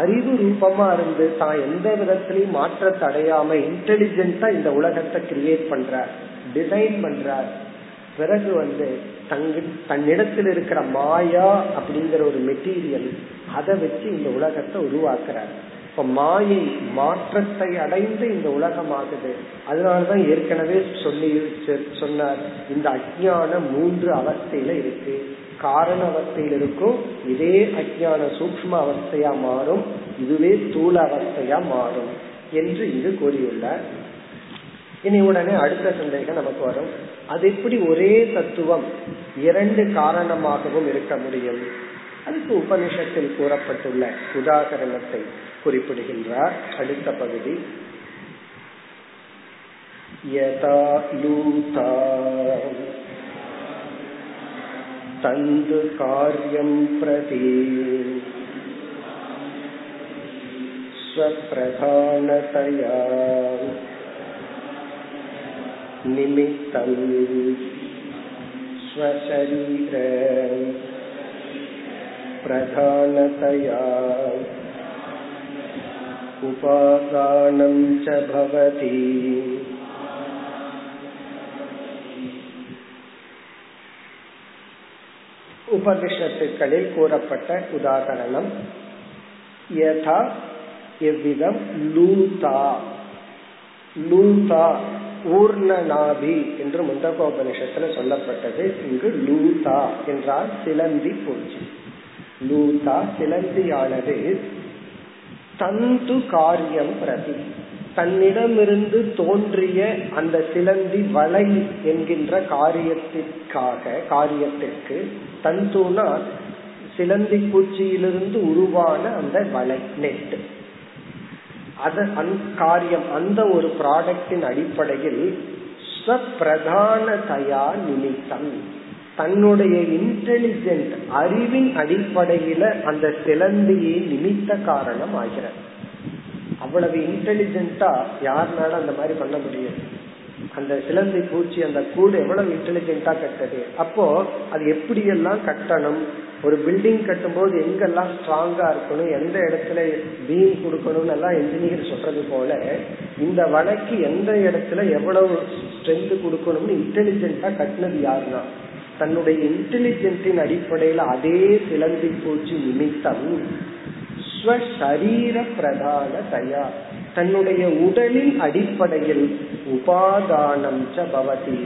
அறிவு ரூபமா இருந்து தான் எந்த விதத்திலையும் மாற்றத்தை அடையாம இன்டெலிஜென்டா இந்த உலகத்தை கிரியேட் பண்றார் டிசைன் பண்றார். பிறகு வந்து தங்கு தன்னிடத்தில் இருக்கிற மாயா அப்படிங்கிற ஒரு மெட்டீரியல் அதை வச்சு இந்த உலகத்தை உருவாக்குறாரு. இப்ப மாயை மாற்றத்தை அடைந்து இந்த உலகம் ஆகுது அதனாலதான் ஏற்கனவே சொல்லி சொன்னார். இந்த அஜானம் மூன்று அவஸ்தையில இருக்கு. காரண அவஸ்தையில் இருக்கும் இதே அஜான சூக்ம அவஸ்தையா மாறும் இதுவே தூள அவஸ்தையா மாறும் என்று இங்கு கூறியுள்ளார். இனி உடனே அடுத்த சந்தேகம் நமக்கு வரும். அது எப்படி ஒரே தத்துவம் இரண்டு காரணமாகவும் இருக்க முடியும்? அதுக்கு உபனிஷத்தில் கூறப்பட்டுள்ள உதாகரணத்தை குறிப்பிடுகின்றார் அடுத்த பகுதி यदा लूता तन्तुकार्यं प्रति स्वप्रधानतया निमित्तं स्वशरीर प्रधानतया उपादानं च भवति உபனிஷத்துக்களில் கூறப்பட்ட உதாகரணம் யதா எவ்விதம் லூதா லூதா ஊர்ணநாபி என்று முந்தகோபனிஷத்துல சொல்லப்பட்டது இங்கு லூதா என்றால் சிலந்தி பூச்சி லூதா சிலந்தியானது தந்து காரியம் பிரதி. தன்னிடமிருந்து தோன்றிய அந்த சிலந்தி வலை என்கின்ற காரியத்திற்காக காரியத்திற்கு தந்துனா சிலந்தி பூச்சியிலிருந்து உருவான அந்த வலை நெட் அத காரியம் அந்த ஒரு ப்ராடக்டின் அடிப்படையில் பிரதானதையா நிமித்தம். தன்னுடைய இன்டெலிஜென்ட் அறிவின் அடிப்படையில அந்த சிலந்தியை நிமித்த காரணம் ஆகிறது அவ்வளவு இன்டெலிஜென்டா யாருனால அந்த மாதிரி பண்ண முடியும்? அந்த சிலந்தி பூச்சி அந்த கூடு எவ்வளவு இன்டெலிஜென்டா கட்டது? அப்போ அது எப்படி எல்லாம் கட்டணும்? ஒரு பில்டிங் கட்டும் போது எங்கெல்லாம் ஸ்ட்ராங்கா இருக்கணும்? எந்த இடத்துல பீம் கொடுக்கணும்னு எல்லாம் என்ஜினியர் சொல்றது போல இந்த வலைக்கு எந்த இடத்துல எவ்வளவு ஸ்ட்ரென்த் கொடுக்கணும்னு இன்டெலிஜென்டா கட்டினது யாருன்னா? தன்னுடைய இன்டெலிஜென்ஸின் அடிப்படையில அதே சிலந்தி பூச்சி நிமித்தம் ஸ்வசரீர பிரதான தயா. தன்னுடைய உடலின் அடிப்படையில் உபாதானம் பவதி.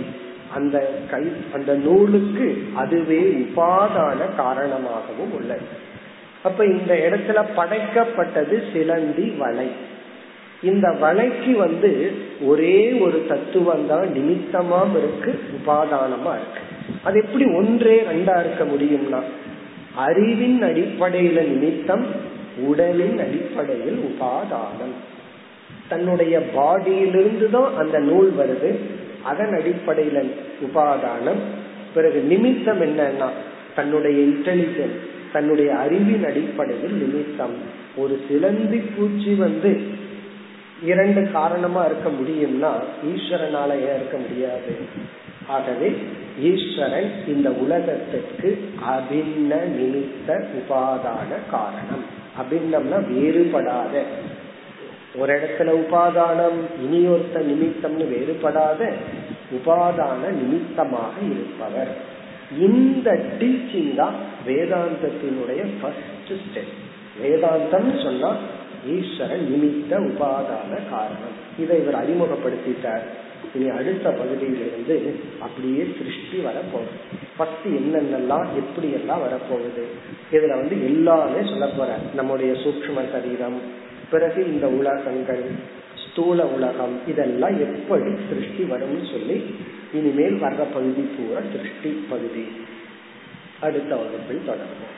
அந்த கை அந்த நூலுக்கு அதுவே உபாதான காரணமாகவும் உள்ளது. அப்ப இந்த இடத்துல படைக்கப்பட்டது சிலந்தி வலை. இந்த வலைக்கு வந்து ஒரே ஒரு தத்துவம் தான் நிமித்தமாம் இருக்கு உபாதானமா இருக்கு. அது எப்படி ஒன்றே ரெண்டா இருக்க முடியும்னா அறிவின் அடிப்படையில நிமித்தம் உடலின் அடிப்படையில் உபாதானம். தன்னுடைய பாடியிலிருந்து தான் அந்த நூல் வருது அதன் அடிப்படையில உபாதானம். பிறகு நிமித்தம் என்னன்னா தன்னுடைய இன்டெலிஜென்ஸ் தன்னுடைய அறிவின் அடிப்படையில் நிமித்தம். ஒரு சிலந்தி பூச்சி வந்து இரண்டு காரணமா இருக்க முடியும்னா ஈஸ்வரனால ஏன் இருக்க முடியாது? ஆகவே ஈஸ்வரன் இந்த உலகத்திற்கு அபின்ன நிமித்த உபாதான காரணம். அபின்னம்னா வேறுபடாத. ஒரு இடத்துல உபாதானம் இனி ஒருத்த நிமித்தம்னு வேறுபடாத உபாதான நிமித்தமாக இருப்பவர். இந்த டீச்சிங் தான் வேதாந்தத்தினுடைய ஃபர்ஸ்ட் ஸ்டெப் வேதாந்தம் சொன்னா ஈஸ்வரன் நிமித்த உபாதான காரணம். இதை இவர் அறிமுகப்படுத்திட்டார். இனி அடுத்த பகுதியிலிருந்து அப்படியே சிருஷ்டி வரப்போகுது. ஃபர்ஸ்ட் என்னென்னலாம் எப்படி எல்லாம் வரப்போகுது? இதுல வந்து எல்லாமே சொல்ல போற நம்முடைய சூக்ம சரீரம் பிறகு இந்த உலகங்கள் ஸ்தூல உலகம் இதெல்லாம் எப்படி சிருஷ்டி வரும்னு சொல்லி இனிமேல் வர்ற பகுதி பூரா சிருஷ்டி பகுதி. அடுத்த வகுப்பில் தொடர்போம்